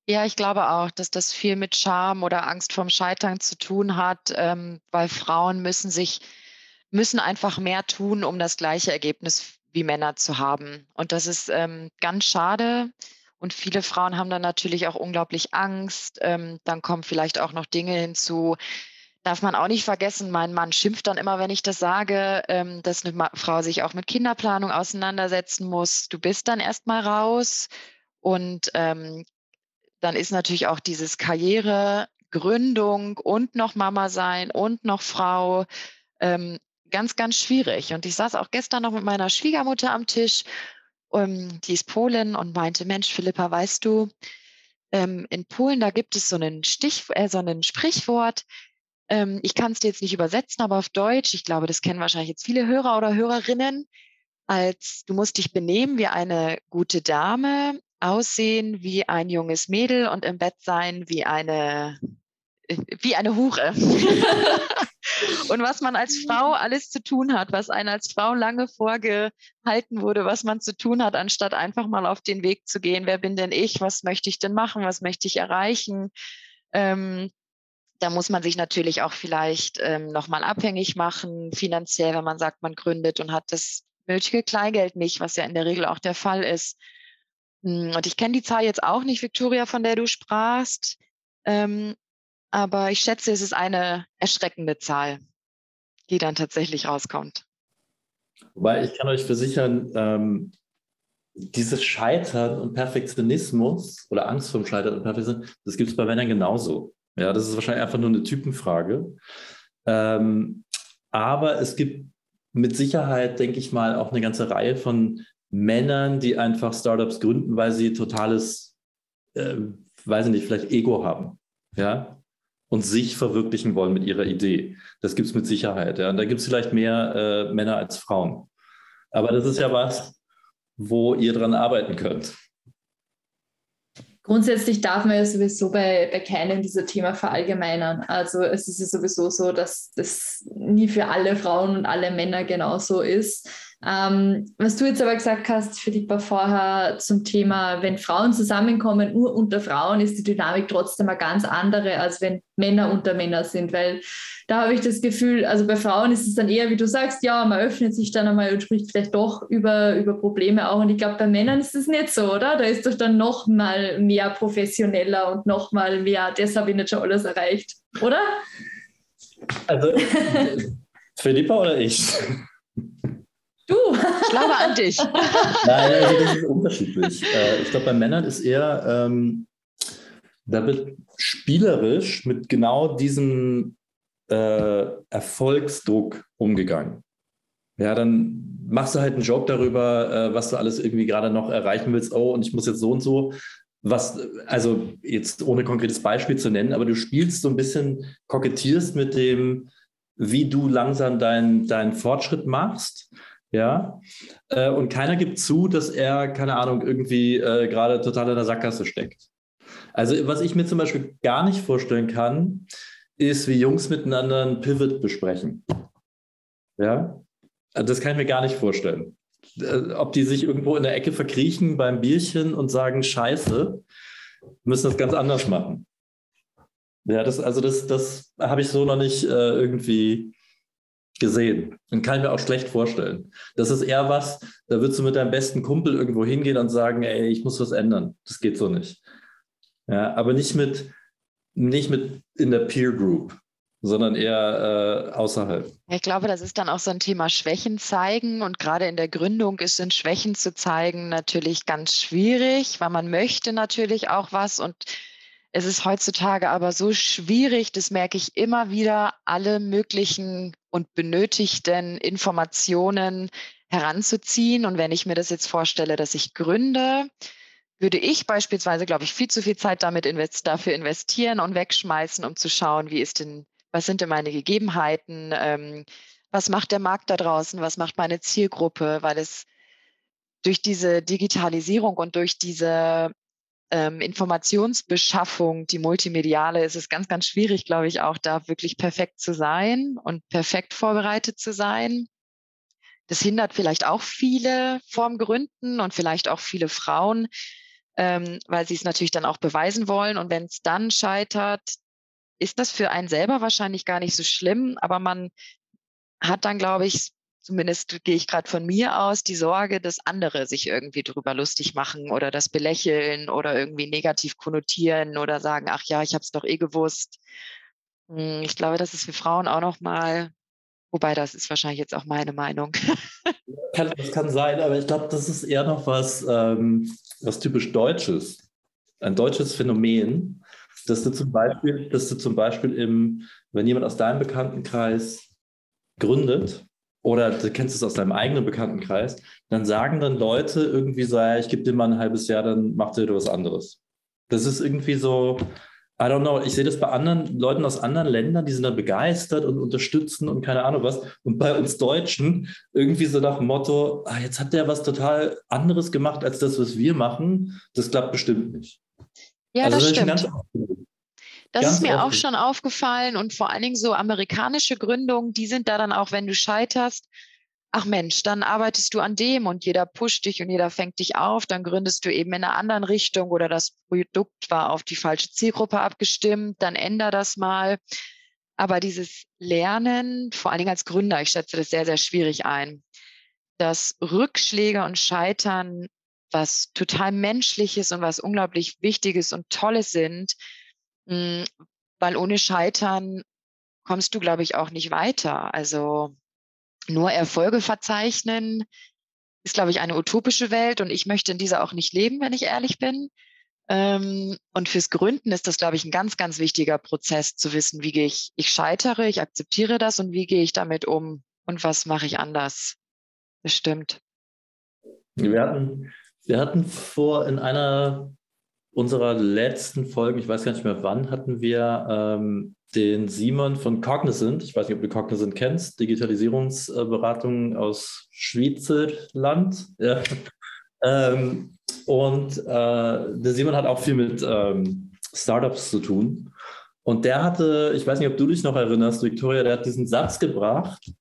Ja, ich glaube auch, dass das viel mit Scham oder Angst vorm Scheitern zu tun hat, ähm, weil Frauen müssen sich, müssen einfach mehr tun, um das gleiche Ergebnis wie Männer zu haben. Und das ist ähm, ganz schade. Und viele Frauen haben dann natürlich auch unglaublich Angst. Ähm, dann kommen vielleicht auch noch Dinge hinzu. Darf man auch nicht vergessen, mein Mann schimpft dann immer, wenn ich das sage, ähm, dass eine Frau sich auch mit Kinderplanung auseinandersetzen muss. Du bist dann erstmal raus. Und ähm, dann ist natürlich auch dieses Karriere, Gründung und noch Mama sein und noch Frau ähm, ganz, ganz schwierig. Und ich saß auch gestern noch mit meiner Schwiegermutter am Tisch, um, ähm, die ist Polin und meinte, Mensch, Philippa, weißt du, ähm, in Polen, da gibt es so einen Stich, äh, so ein Sprichwort. Ähm, ich kann es dir jetzt nicht übersetzen, aber auf Deutsch, ich glaube, das kennen wahrscheinlich jetzt viele Hörer oder Hörerinnen, als du musst dich benehmen wie eine gute Dame, aussehen wie ein junges Mädel und im Bett sein wie eine äh, wie eine Hure. und was man als Frau alles zu tun hat, was einem als Frau lange vorgehalten wurde, was man zu tun hat, anstatt einfach mal auf den Weg zu gehen. Wer bin denn ich? Was möchte ich denn machen? Was möchte ich erreichen? Ähm, da muss man sich natürlich auch vielleicht ähm, nochmal abhängig machen, finanziell, wenn man sagt, man gründet und hat das nötige Kleingeld nicht, was ja in der Regel auch der Fall ist. Hm, und ich kenne die Zahl jetzt auch nicht, Victoria, von der du sprachst. Ähm, aber ich schätze, es ist eine erschreckende Zahl, die dann tatsächlich rauskommt. Wobei ich kann euch versichern, ähm, dieses Scheitern und Perfektionismus oder Angst vor dem Scheitern und Perfektionismus, das gibt es bei Männern genauso. Ja, das ist wahrscheinlich einfach nur eine Typenfrage. Ähm, aber es gibt mit Sicherheit, denke ich mal, auch eine ganze Reihe von Männern, die einfach Startups gründen, weil sie totales, äh, weiß ich nicht, vielleicht Ego haben. Ja, und sich verwirklichen wollen mit ihrer Idee. Das gibt es mit Sicherheit. Ja. Und da gibt es vielleicht mehr äh, Männer als Frauen. Aber das ist ja was, wo ihr dran arbeiten könnt. Grundsätzlich darf man ja sowieso bei, bei keinem dieser Thema verallgemeinern. Also es ist ja sowieso so, dass das nie für alle Frauen und alle Männer genauso ist. Ähm, was du jetzt aber gesagt hast, Philippa, vorher zum Thema, wenn Frauen zusammenkommen, nur unter Frauen, ist die Dynamik trotzdem eine ganz andere, als wenn Männer unter Männer sind, weil da habe ich das Gefühl, also bei Frauen ist es dann eher, wie du sagst, ja, man öffnet sich dann einmal und spricht vielleicht doch über, über Probleme auch. Und ich glaube, bei Männern ist es nicht so, oder? Da ist doch dann noch mal mehr professioneller und noch mal mehr, das habe ich nicht schon alles erreicht, oder? Also, Philippa oder ich? Du. Ich glaube an dich. Nein, also das ist unterschiedlich. Äh, ich glaube, bei Männern ist eher, ähm, da wird spielerisch mit genau diesem äh, Erfolgsdruck umgegangen. Ja, dann machst du halt einen Joke darüber, äh, was du alles irgendwie gerade noch erreichen willst. Oh, und ich muss jetzt so und so. Was, also jetzt ohne konkretes Beispiel zu nennen, aber du spielst so ein bisschen, kokettierst mit dem, wie du langsam deinen dein Fortschritt machst. Ja, äh, und keiner gibt zu, dass er, keine Ahnung, irgendwie äh, gerade total in der Sackgasse steckt. Also, was ich mir zum Beispiel gar nicht vorstellen kann, ist, wie Jungs miteinander ein Pivot besprechen. Ja, also das kann ich mir gar nicht vorstellen. Äh, ob die sich irgendwo in der Ecke verkriechen beim Bierchen und sagen, Scheiße, müssen das ganz anders machen. Ja, das, also das, das habe ich so noch nicht äh, irgendwie gesehen und kann mir auch schlecht vorstellen. Das ist eher was, da würdest du mit deinem besten Kumpel irgendwo hingehen und sagen, ey, ich muss was ändern. Das geht so nicht. Ja, aber nicht mit, nicht mit in der Peer Group, sondern eher äh, außerhalb. Ich glaube, das ist dann auch so ein Thema Schwächen zeigen und gerade in der Gründung ist in Schwächen zu zeigen natürlich ganz schwierig, weil man möchte natürlich auch was und es ist heutzutage aber so schwierig, das merke ich immer wieder, alle möglichen und benötigten Informationen heranzuziehen. Und wenn ich mir das jetzt vorstelle, dass ich gründe, würde ich beispielsweise, glaube ich, viel zu viel Zeit damit invest dafür investieren und wegschmeißen, um zu schauen, wie ist denn, was sind denn meine Gegebenheiten, ähm, was macht der Markt da draußen, was macht meine Zielgruppe, weil es durch diese Digitalisierung und durch diese ähm, Informationsbeschaffung, die multimediale, ist es ganz, ganz schwierig, glaube ich, auch da wirklich perfekt zu sein und perfekt vorbereitet zu sein. Das hindert vielleicht auch viele vorm Gründen und vielleicht auch viele Frauen, ähm, weil sie es natürlich dann auch beweisen wollen. Und wenn es dann scheitert, ist das für einen selber wahrscheinlich gar nicht so schlimm, aber man hat dann, glaube ich, zumindest gehe ich gerade von mir aus, die Sorge, dass andere sich irgendwie drüber lustig machen oder das belächeln oder irgendwie negativ konnotieren oder sagen, ach ja, ich habe es doch eh gewusst. Hm, ich glaube, das ist für Frauen auch noch mal, wobei das ist wahrscheinlich jetzt auch meine Meinung. das kann sein, aber ich glaube, das ist eher noch was, ähm, was typisch Deutsches, ein deutsches Phänomen, dass du zum Beispiel, dass du zum Beispiel im, wenn jemand aus deinem Bekanntenkreis gründet, oder du kennst es aus deinem eigenen Bekanntenkreis, dann sagen dann Leute irgendwie so, ja, ich gebe dir mal ein halbes Jahr, dann macht ihr was anderes. Das ist irgendwie so, I don't know, ich sehe das bei anderen Leuten aus anderen Ländern, die sind dann begeistert und unterstützen und keine Ahnung was. Und bei uns Deutschen irgendwie so nach dem Motto, ah, jetzt hat der was total anderes gemacht als das, was wir machen. Das klappt bestimmt nicht. Ja, also das, das stimmt. Das Ganz ist mir offen. auch schon aufgefallen und vor allen Dingen so amerikanische Gründungen, die sind da dann auch, wenn du scheiterst, ach Mensch, dann arbeitest du an dem und jeder pusht dich und jeder fängt dich auf, dann gründest du eben in einer anderen Richtung oder das Produkt war auf die falsche Zielgruppe abgestimmt, dann änder das mal. Aber dieses Lernen, vor allen Dingen als Gründer, ich schätze das sehr, sehr schwierig ein, dass Rückschläge und Scheitern was total Menschliches und was unglaublich Wichtiges und Tolles sind, weil ohne Scheitern kommst du, glaube ich, auch nicht weiter. Also nur Erfolge verzeichnen ist, glaube ich, eine utopische Welt und ich möchte in dieser auch nicht leben, wenn ich ehrlich bin. Ähm, und fürs Gründen ist das, glaube ich, ein ganz, ganz wichtiger Prozess zu wissen, wie gehe ich, ich scheitere, ich akzeptiere das und wie gehe ich damit um und was mache ich anders. Das stimmt. Wir hatten, wir hatten vor in einer unserer letzten Folge, ich weiß gar nicht mehr wann, hatten wir ähm, den Simon von Cognizant. Ich weiß nicht, ob du Cognizant kennst, Digitalisierungsberatung aus Schweizerland. Ja. ähm, und äh, der Simon hat auch viel mit ähm, Startups zu tun. Und der hatte, ich weiß nicht, ob du dich noch erinnerst, Victoria, der hat diesen Satz gebracht,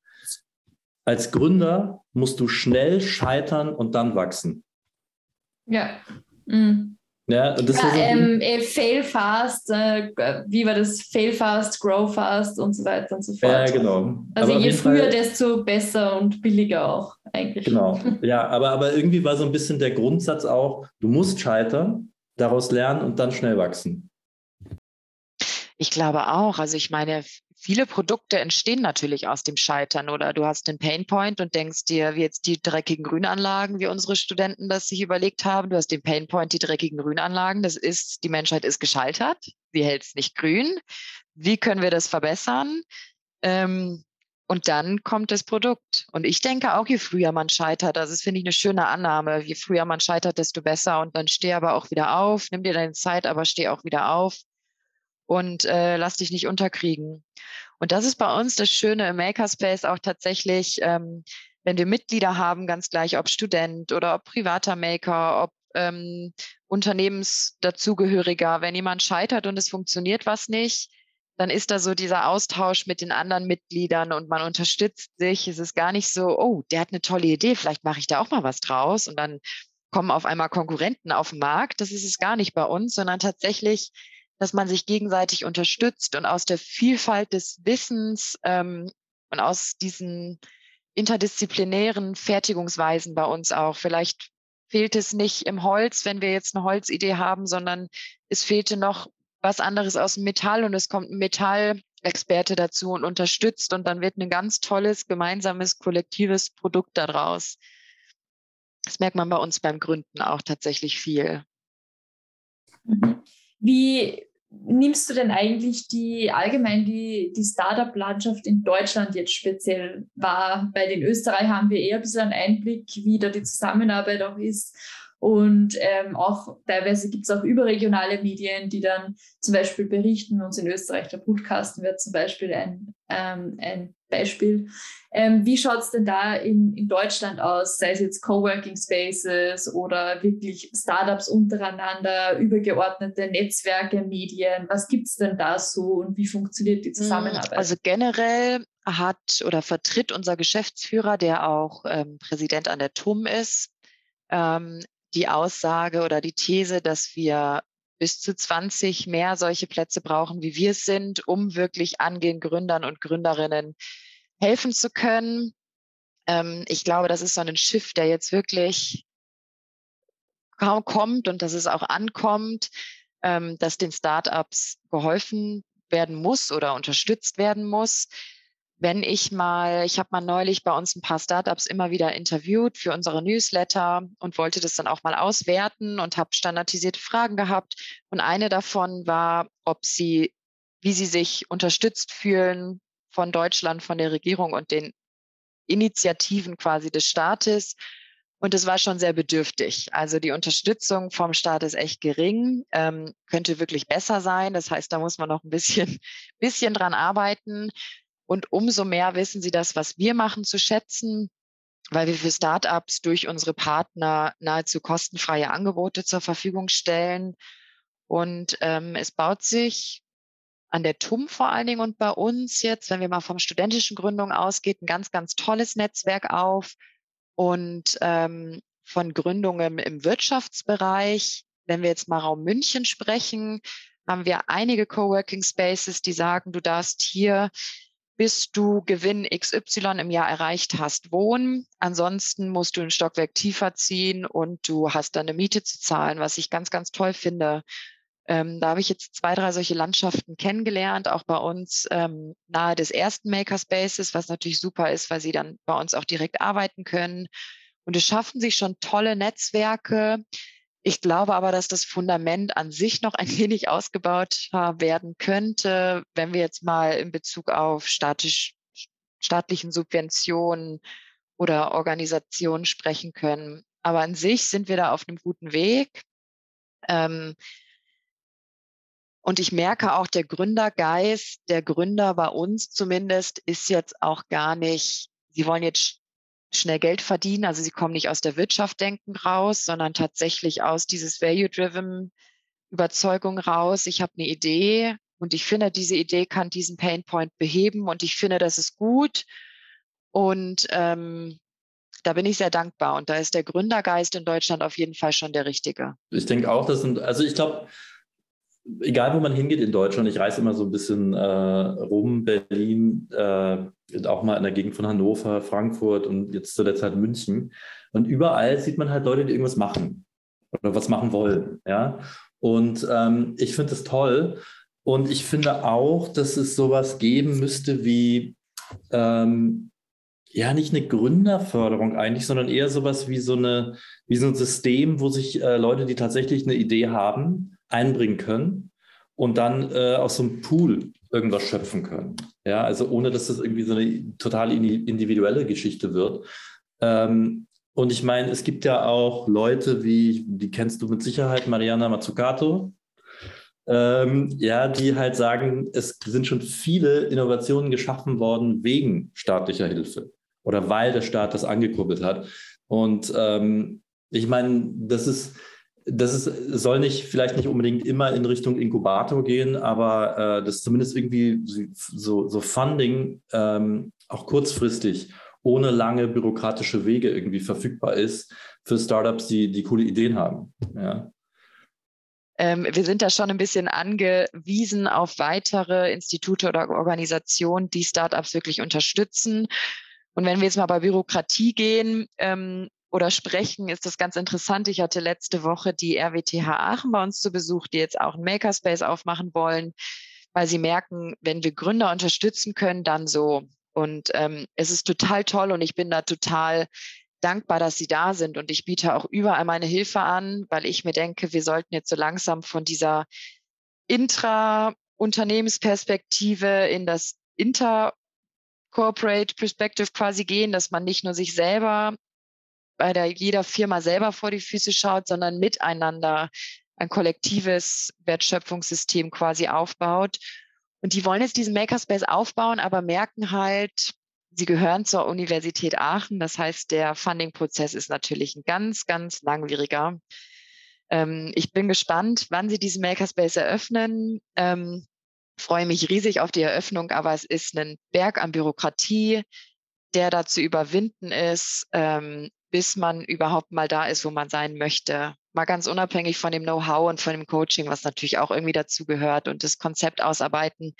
als Gründer musst du schnell scheitern und dann wachsen. Ja. Mhm. Ja, das ja, ähm, äh, fail fast, äh, wie war das? Fail fast, grow fast und so weiter und so fort. Ja, genau. Also aber je früher, Fall, desto besser und billiger auch eigentlich. Genau. Ja, aber, aber irgendwie war so ein bisschen der Grundsatz auch, du musst scheitern, daraus lernen und dann schnell wachsen. Ich glaube auch. Also ich meine, viele Produkte entstehen natürlich aus dem Scheitern oder du hast einen Painpoint und denkst dir, wie jetzt die dreckigen Grünanlagen, wie unsere Studenten das sich überlegt haben. Du hast den Painpoint, die dreckigen Grünanlagen. Das ist, die Menschheit ist gescheitert. Sie hält es nicht grün. Wie können wir das verbessern? Ähm, und dann kommt das Produkt. Und ich denke auch, je früher man scheitert, also das finde ich eine schöne Annahme, je früher man scheitert, desto besser. Und dann steh aber auch wieder auf, nimm dir deine Zeit, aber steh auch wieder auf und äh, lass dich nicht unterkriegen. Und das ist bei uns das Schöne im Makerspace auch tatsächlich, ähm, wenn wir Mitglieder haben, ganz gleich, ob Student oder ob privater Maker, ob ähm, Unternehmensdazugehöriger, wenn jemand scheitert und es funktioniert was nicht, dann ist da so dieser Austausch mit den anderen Mitgliedern und man unterstützt sich. Es ist gar nicht so, oh, der hat eine tolle Idee, vielleicht mache ich da auch mal was draus und dann kommen auf einmal Konkurrenten auf den Markt. Das ist es gar nicht bei uns, sondern tatsächlich dass man sich gegenseitig unterstützt und aus der Vielfalt des Wissens ähm, und aus diesen interdisziplinären Fertigungsweisen bei uns auch. Vielleicht fehlt es nicht im Holz, wenn wir jetzt eine Holzidee haben, sondern es fehlte noch was anderes aus dem Metall und es kommt ein Metallexperte dazu und unterstützt und dann wird ein ganz tolles gemeinsames kollektives Produkt daraus. Das merkt man bei uns beim Gründen auch tatsächlich viel. Mhm. Wie nimmst du denn eigentlich die allgemein die, die Startup-Landschaft in Deutschland jetzt speziell wahr? Bei den Österreich haben wir eher ein bisschen einen Einblick, wie da die Zusammenarbeit auch ist. Und ähm, auch teilweise gibt es auch überregionale Medien, die dann zum Beispiel berichten. Uns in Österreich, der Podcasten wird zum Beispiel ein, ähm, ein Beispiel. Ähm, wie schaut es denn da in, in Deutschland aus, sei es jetzt Coworking Spaces oder wirklich Startups untereinander, übergeordnete Netzwerke, Medien? Was gibt es denn da so und wie funktioniert die hm, Zusammenarbeit? Also generell hat oder vertritt unser Geschäftsführer, der auch ähm, Präsident an der TUM ist, ähm, die Aussage oder die These, dass wir bis zu 20 mehr solche Plätze brauchen, wie wir es sind, um wirklich angehenden Gründern und Gründerinnen helfen zu können. Ähm, ich glaube, das ist so ein Schiff, der jetzt wirklich kaum kommt und dass es auch ankommt, ähm, dass den Startups geholfen werden muss oder unterstützt werden muss wenn ich mal, ich habe mal neulich bei uns ein paar Startups immer wieder interviewt für unsere Newsletter und wollte das dann auch mal auswerten und habe standardisierte Fragen gehabt. Und eine davon war, ob sie, wie sie sich unterstützt fühlen von Deutschland, von der Regierung und den Initiativen quasi des Staates. Und es war schon sehr bedürftig. Also die Unterstützung vom Staat ist echt gering, ähm, könnte wirklich besser sein. Das heißt, da muss man noch ein bisschen, bisschen dran arbeiten. Und umso mehr wissen sie das, was wir machen, zu schätzen, weil wir für Startups durch unsere Partner nahezu kostenfreie Angebote zur Verfügung stellen. Und ähm, es baut sich an der TUM vor allen Dingen und bei uns jetzt, wenn wir mal vom studentischen Gründung ausgeht, ein ganz, ganz tolles Netzwerk auf. Und ähm, von Gründungen im Wirtschaftsbereich, wenn wir jetzt mal Raum München sprechen, haben wir einige Coworking Spaces, die sagen, du darfst hier bis du Gewinn XY im Jahr erreicht hast, wohnen. Ansonsten musst du ein Stockwerk tiefer ziehen und du hast dann eine Miete zu zahlen, was ich ganz, ganz toll finde. Ähm, da habe ich jetzt zwei, drei solche Landschaften kennengelernt, auch bei uns ähm, nahe des ersten Makerspaces, was natürlich super ist, weil sie dann bei uns auch direkt arbeiten können. Und es schaffen sich schon tolle Netzwerke, ich glaube aber, dass das Fundament an sich noch ein wenig ausgebaut werden könnte, wenn wir jetzt mal in Bezug auf statisch, staatlichen Subventionen oder Organisationen sprechen können. Aber an sich sind wir da auf einem guten Weg. Ähm, und ich merke auch, der Gründergeist, der Gründer bei uns zumindest, ist jetzt auch gar nicht, sie wollen jetzt schnell Geld verdienen. Also sie kommen nicht aus der Wirtschaft denken raus, sondern tatsächlich aus dieses Value-Driven Überzeugung raus. Ich habe eine Idee und ich finde, diese Idee kann diesen Pain Point beheben und ich finde, das ist gut. Und ähm, da bin ich sehr dankbar. Und da ist der Gründergeist in Deutschland auf jeden Fall schon der richtige. Ich denke auch, das sind, also ich glaube, egal wo man hingeht in Deutschland, ich reise immer so ein bisschen äh, rum, Berlin, äh, auch mal in der Gegend von Hannover, Frankfurt und jetzt zuletzt halt München. Und überall sieht man halt Leute, die irgendwas machen oder was machen wollen. Ja? Und ähm, ich finde das toll. Und ich finde auch, dass es sowas geben müsste wie, ähm, ja, nicht eine Gründerförderung eigentlich, sondern eher sowas wie so, eine, wie so ein System, wo sich äh, Leute, die tatsächlich eine Idee haben, einbringen können und dann äh, aus so einem Pool irgendwas schöpfen können. Ja, also ohne dass das irgendwie so eine total individuelle Geschichte wird. Ähm, und ich meine, es gibt ja auch Leute wie, die kennst du mit Sicherheit, Mariana Mazzucato, ähm, ja, die halt sagen, es sind schon viele Innovationen geschaffen worden wegen staatlicher Hilfe oder weil der Staat das angekurbelt hat. Und ähm, ich meine, das ist, das ist, soll nicht, vielleicht nicht unbedingt immer in Richtung Inkubator gehen, aber äh, das zumindest irgendwie so, so Funding ähm, auch kurzfristig ohne lange bürokratische Wege irgendwie verfügbar ist für Startups, die, die coole Ideen haben. Ja. Ähm, wir sind da schon ein bisschen angewiesen auf weitere Institute oder Organisationen, die Startups wirklich unterstützen. Und wenn wir jetzt mal bei Bürokratie gehen, ähm, oder sprechen, ist das ganz interessant. Ich hatte letzte Woche die RWTH Aachen bei uns zu Besuch, die jetzt auch einen Makerspace aufmachen wollen, weil sie merken, wenn wir Gründer unterstützen können, dann so. Und ähm, es ist total toll und ich bin da total dankbar, dass sie da sind. Und ich biete auch überall meine Hilfe an, weil ich mir denke, wir sollten jetzt so langsam von dieser Intra-Unternehmensperspektive in das Inter-Corporate Perspective quasi gehen, dass man nicht nur sich selber bei der jeder Firma selber vor die Füße schaut, sondern miteinander ein kollektives Wertschöpfungssystem quasi aufbaut. Und die wollen jetzt diesen Makerspace aufbauen, aber merken halt, sie gehören zur Universität Aachen. Das heißt, der Funding-Prozess ist natürlich ein ganz, ganz langwieriger. Ähm, ich bin gespannt, wann sie diesen Makerspace eröffnen. Ähm, freue mich riesig auf die Eröffnung, aber es ist ein Berg an Bürokratie, der da zu überwinden ist. Ähm, bis man überhaupt mal da ist, wo man sein möchte. Mal ganz unabhängig von dem Know-how und von dem Coaching, was natürlich auch irgendwie dazu gehört und das Konzept ausarbeiten.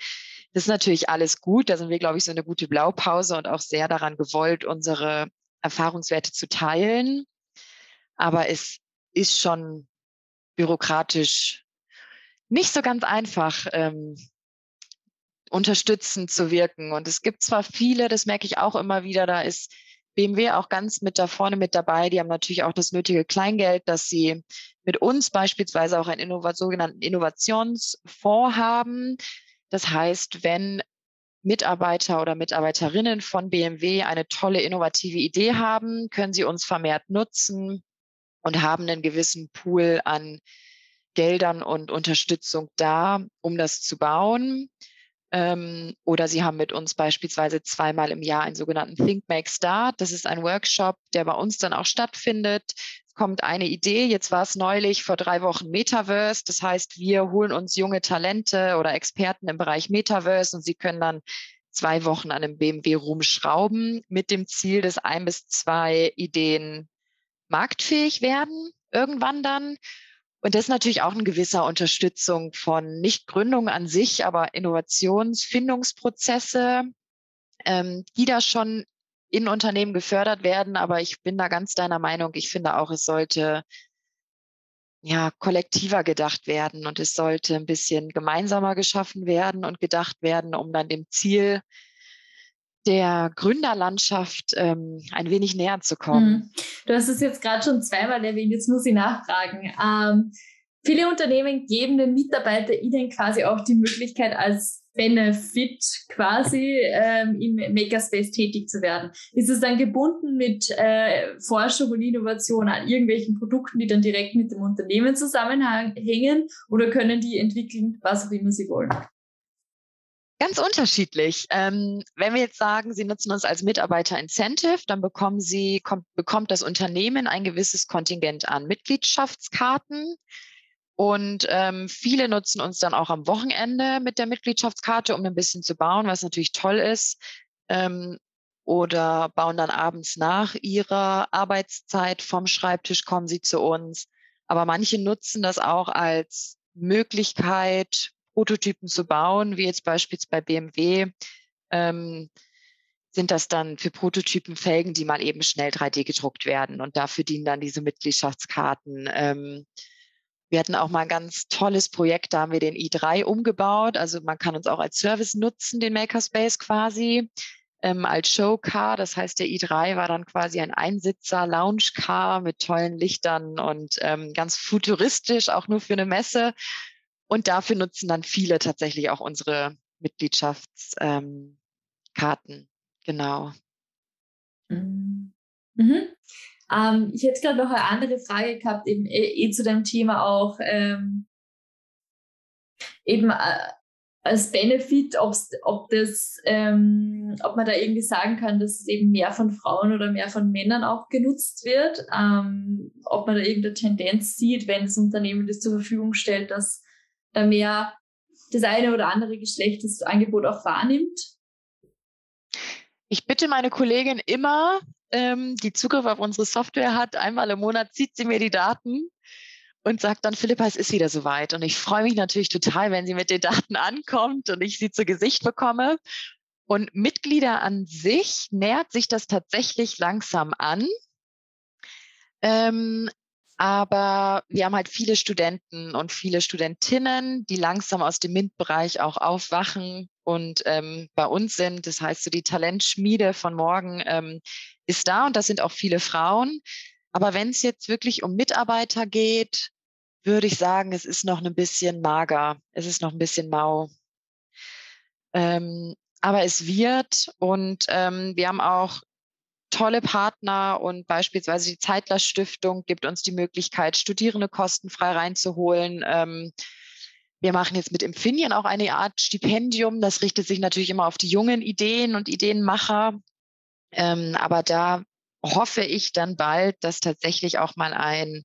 Das ist natürlich alles gut. Da sind wir, glaube ich, so eine gute Blaupause und auch sehr daran gewollt, unsere Erfahrungswerte zu teilen. Aber es ist schon bürokratisch nicht so ganz einfach, ähm, unterstützend zu wirken. Und es gibt zwar viele, das merke ich auch immer wieder, da ist BMW auch ganz mit da vorne mit dabei. Die haben natürlich auch das nötige Kleingeld, dass sie mit uns beispielsweise auch einen Innovat sogenannten Innovationsfonds haben. Das heißt, wenn Mitarbeiter oder Mitarbeiterinnen von BMW eine tolle innovative Idee haben, können sie uns vermehrt nutzen und haben einen gewissen Pool an Geldern und Unterstützung da, um das zu bauen. Ähm, oder Sie haben mit uns beispielsweise zweimal im Jahr einen sogenannten Think Make Start. Das ist ein Workshop, der bei uns dann auch stattfindet. Es kommt eine Idee. Jetzt war es neulich vor drei Wochen Metaverse. Das heißt, wir holen uns junge Talente oder Experten im Bereich Metaverse und Sie können dann zwei Wochen an einem BMW rumschrauben mit dem Ziel, dass ein bis zwei Ideen marktfähig werden irgendwann dann. Und das ist natürlich auch eine gewisse Unterstützung von nicht Gründung an sich, aber Innovationsfindungsprozesse, ähm, die da schon in Unternehmen gefördert werden. Aber ich bin da ganz deiner Meinung. Ich finde auch, es sollte ja kollektiver gedacht werden und es sollte ein bisschen gemeinsamer geschaffen werden und gedacht werden, um dann dem Ziel der Gründerlandschaft ähm, ein wenig näher zu kommen. Mhm. Du hast es jetzt gerade schon zweimal erwähnt, jetzt muss ich nachfragen. Ähm, viele Unternehmen geben den MitarbeiterInnen quasi auch die Möglichkeit, als Benefit quasi ähm, im Makerspace tätig zu werden. Ist es dann gebunden mit äh, Forschung und Innovation an irgendwelchen Produkten, die dann direkt mit dem Unternehmen zusammenhängen oder können die entwickeln, was auch immer sie wollen? Ganz unterschiedlich. Ähm, wenn wir jetzt sagen, Sie nutzen uns als Mitarbeiter-Incentive, dann bekommen Sie, kommt, bekommt das Unternehmen ein gewisses Kontingent an Mitgliedschaftskarten. Und ähm, viele nutzen uns dann auch am Wochenende mit der Mitgliedschaftskarte, um ein bisschen zu bauen, was natürlich toll ist. Ähm, oder bauen dann abends nach ihrer Arbeitszeit vom Schreibtisch, kommen sie zu uns. Aber manche nutzen das auch als Möglichkeit, Prototypen zu bauen, wie jetzt beispielsweise bei BMW. Ähm, sind das dann für Prototypen Felgen, die mal eben schnell 3D gedruckt werden. Und dafür dienen dann diese Mitgliedschaftskarten. Ähm, wir hatten auch mal ein ganz tolles Projekt, da haben wir den i3 umgebaut. Also man kann uns auch als Service nutzen, den Makerspace quasi, ähm, als Showcar. Das heißt, der i3 war dann quasi ein Einsitzer Loungecar mit tollen Lichtern und ähm, ganz futuristisch, auch nur für eine Messe. Und dafür nutzen dann viele tatsächlich auch unsere Mitgliedschaftskarten. Ähm, genau. Mhm. Mhm. Ähm, ich hätte gerade noch eine andere Frage gehabt, eben eh, eh zu dem Thema auch ähm, eben äh, als Benefit, ob das, ähm, ob man da irgendwie sagen kann, dass es eben mehr von Frauen oder mehr von Männern auch genutzt wird, ähm, ob man da irgendeine Tendenz sieht, wenn das Unternehmen das zur Verfügung stellt, dass da mehr das eine oder andere Geschlecht das Angebot auch wahrnimmt. Ich bitte meine Kollegin immer, ähm, die Zugriff auf unsere Software hat. Einmal im Monat zieht sie mir die Daten und sagt dann, Philippa, es ist wieder soweit. Und ich freue mich natürlich total, wenn sie mit den Daten ankommt und ich sie zu Gesicht bekomme. Und Mitglieder an sich nähert sich das tatsächlich langsam an. Ähm, aber wir haben halt viele Studenten und viele Studentinnen, die langsam aus dem MINT-Bereich auch aufwachen und ähm, bei uns sind. Das heißt, so die Talentschmiede von morgen ähm, ist da und das sind auch viele Frauen. Aber wenn es jetzt wirklich um Mitarbeiter geht, würde ich sagen, es ist noch ein bisschen mager. Es ist noch ein bisschen mau. Ähm, aber es wird und ähm, wir haben auch tolle Partner und beispielsweise die Zeitler Stiftung gibt uns die Möglichkeit, Studierende kostenfrei reinzuholen. Ähm, wir machen jetzt mit Infineon auch eine Art Stipendium. Das richtet sich natürlich immer auf die jungen Ideen und Ideenmacher. Ähm, aber da hoffe ich dann bald, dass tatsächlich auch mal ein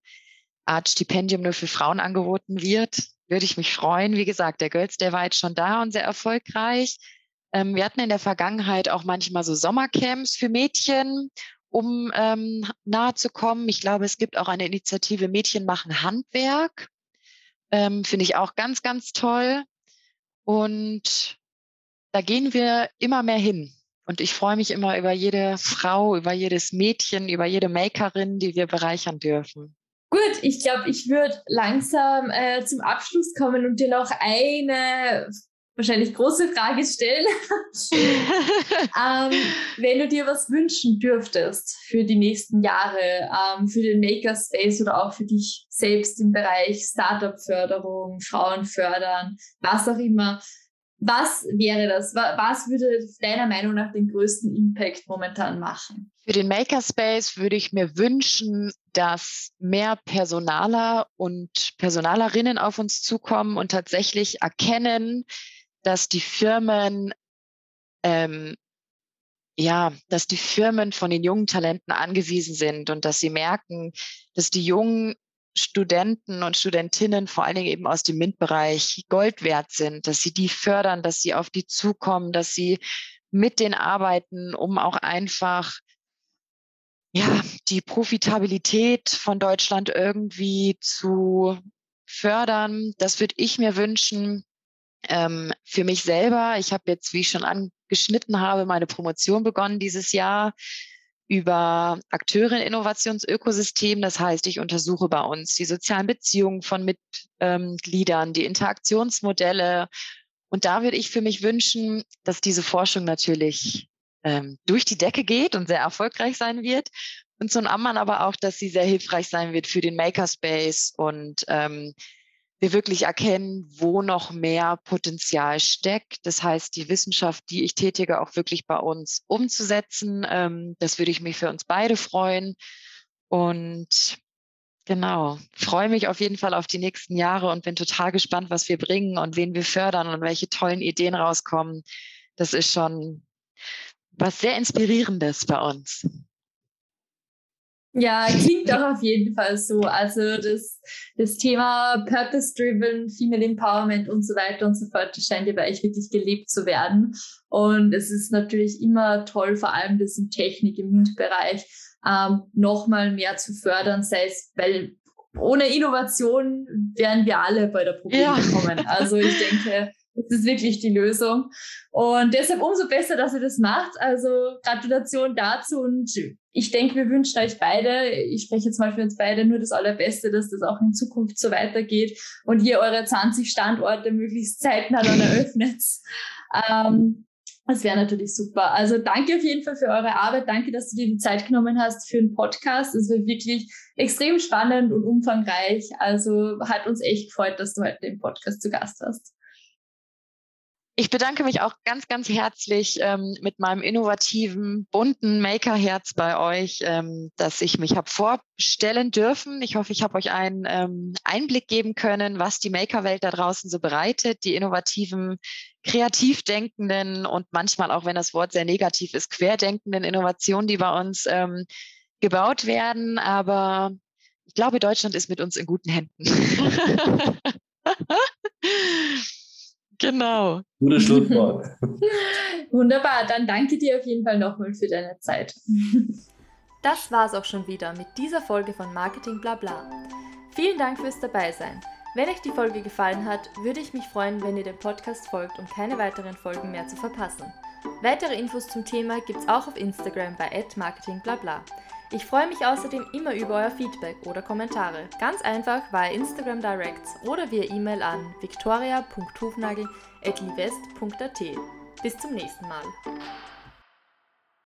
Art Stipendium nur für Frauen angeboten wird. Würde ich mich freuen. Wie gesagt, der Girls Day war jetzt schon da und sehr erfolgreich. Ähm, wir hatten in der Vergangenheit auch manchmal so Sommercamps für Mädchen, um ähm, nahe zu kommen. Ich glaube, es gibt auch eine Initiative Mädchen machen Handwerk. Ähm, Finde ich auch ganz, ganz toll. Und da gehen wir immer mehr hin. Und ich freue mich immer über jede Frau, über jedes Mädchen, über jede Makerin, die wir bereichern dürfen. Gut, ich glaube, ich würde langsam äh, zum Abschluss kommen und dir noch eine wahrscheinlich große Frage stellen. ähm, wenn du dir was wünschen dürftest für die nächsten Jahre, ähm, für den Makerspace oder auch für dich selbst im Bereich Startup-Förderung, Frauen fördern, was auch immer, was wäre das? Was würde deiner Meinung nach den größten Impact momentan machen? Für den Makerspace würde ich mir wünschen, dass mehr Personaler und Personalerinnen auf uns zukommen und tatsächlich erkennen, dass die Firmen ähm, ja, dass die Firmen von den jungen Talenten angewiesen sind und dass sie merken, dass die jungen Studenten und Studentinnen vor allen Dingen eben aus dem MINT-Bereich Gold wert sind, dass sie die fördern, dass sie auf die zukommen, dass sie mit den arbeiten, um auch einfach ja, die Profitabilität von Deutschland irgendwie zu fördern. Das würde ich mir wünschen. Ähm, für mich selber, ich habe jetzt, wie ich schon angeschnitten habe, meine Promotion begonnen dieses Jahr über Akteure im Innovationsökosystem. Das heißt, ich untersuche bei uns die sozialen Beziehungen von Mitgliedern, die Interaktionsmodelle. Und da würde ich für mich wünschen, dass diese Forschung natürlich ähm, durch die Decke geht und sehr erfolgreich sein wird. Und zum anderen aber auch, dass sie sehr hilfreich sein wird für den Makerspace und ähm, wir wirklich erkennen, wo noch mehr Potenzial steckt. Das heißt, die Wissenschaft, die ich tätige, auch wirklich bei uns umzusetzen. Ähm, das würde ich mich für uns beide freuen. Und genau, freue mich auf jeden Fall auf die nächsten Jahre und bin total gespannt, was wir bringen und wen wir fördern und welche tollen Ideen rauskommen. Das ist schon was sehr Inspirierendes bei uns. Ja, klingt auch auf jeden Fall so. Also das, das Thema Purpose-Driven, Female Empowerment und so weiter und so fort, das scheint ja bei euch wirklich gelebt zu werden. Und es ist natürlich immer toll, vor allem das im Technik, im MINT-Bereich, ähm, nochmal mehr zu fördern, sei es, weil ohne Innovation wären wir alle bei der Probleme ja. kommen. Also ich denke, das ist wirklich die Lösung. Und deshalb umso besser, dass ihr das macht. Also Gratulation dazu und ich denke, wir wünschen euch beide, ich spreche jetzt mal für uns beide, nur das Allerbeste, dass das auch in Zukunft so weitergeht und ihr eure 20 Standorte möglichst zeitnah dann eröffnet. Ähm, das wäre natürlich super. Also danke auf jeden Fall für eure Arbeit. Danke, dass du dir die Zeit genommen hast für einen Podcast. Es war wirklich extrem spannend und umfangreich. Also hat uns echt gefreut, dass du heute den Podcast zu Gast hast. Ich bedanke mich auch ganz, ganz herzlich ähm, mit meinem innovativen, bunten Maker-Herz bei euch, ähm, dass ich mich habe vorstellen dürfen. Ich hoffe, ich habe euch einen ähm, Einblick geben können, was die Maker-Welt da draußen so bereitet, die innovativen, kreativ denkenden und manchmal auch, wenn das Wort sehr negativ ist, querdenkenden Innovationen, die bei uns ähm, gebaut werden. Aber ich glaube, Deutschland ist mit uns in guten Händen. Genau. Gutes Schlusswort. Wunderbar, dann danke dir auf jeden Fall nochmal für deine Zeit. Das war's auch schon wieder mit dieser Folge von Marketing Blabla. Vielen Dank fürs Dabeisein. Wenn euch die Folge gefallen hat, würde ich mich freuen, wenn ihr dem Podcast folgt, um keine weiteren Folgen mehr zu verpassen. Weitere Infos zum Thema gibt's auch auf Instagram bei @marketingblabla. Ich freue mich außerdem immer über euer Feedback oder Kommentare. Ganz einfach via Instagram Directs oder via E-Mail an victoria.hufnagel.livest.at. Bis zum nächsten Mal.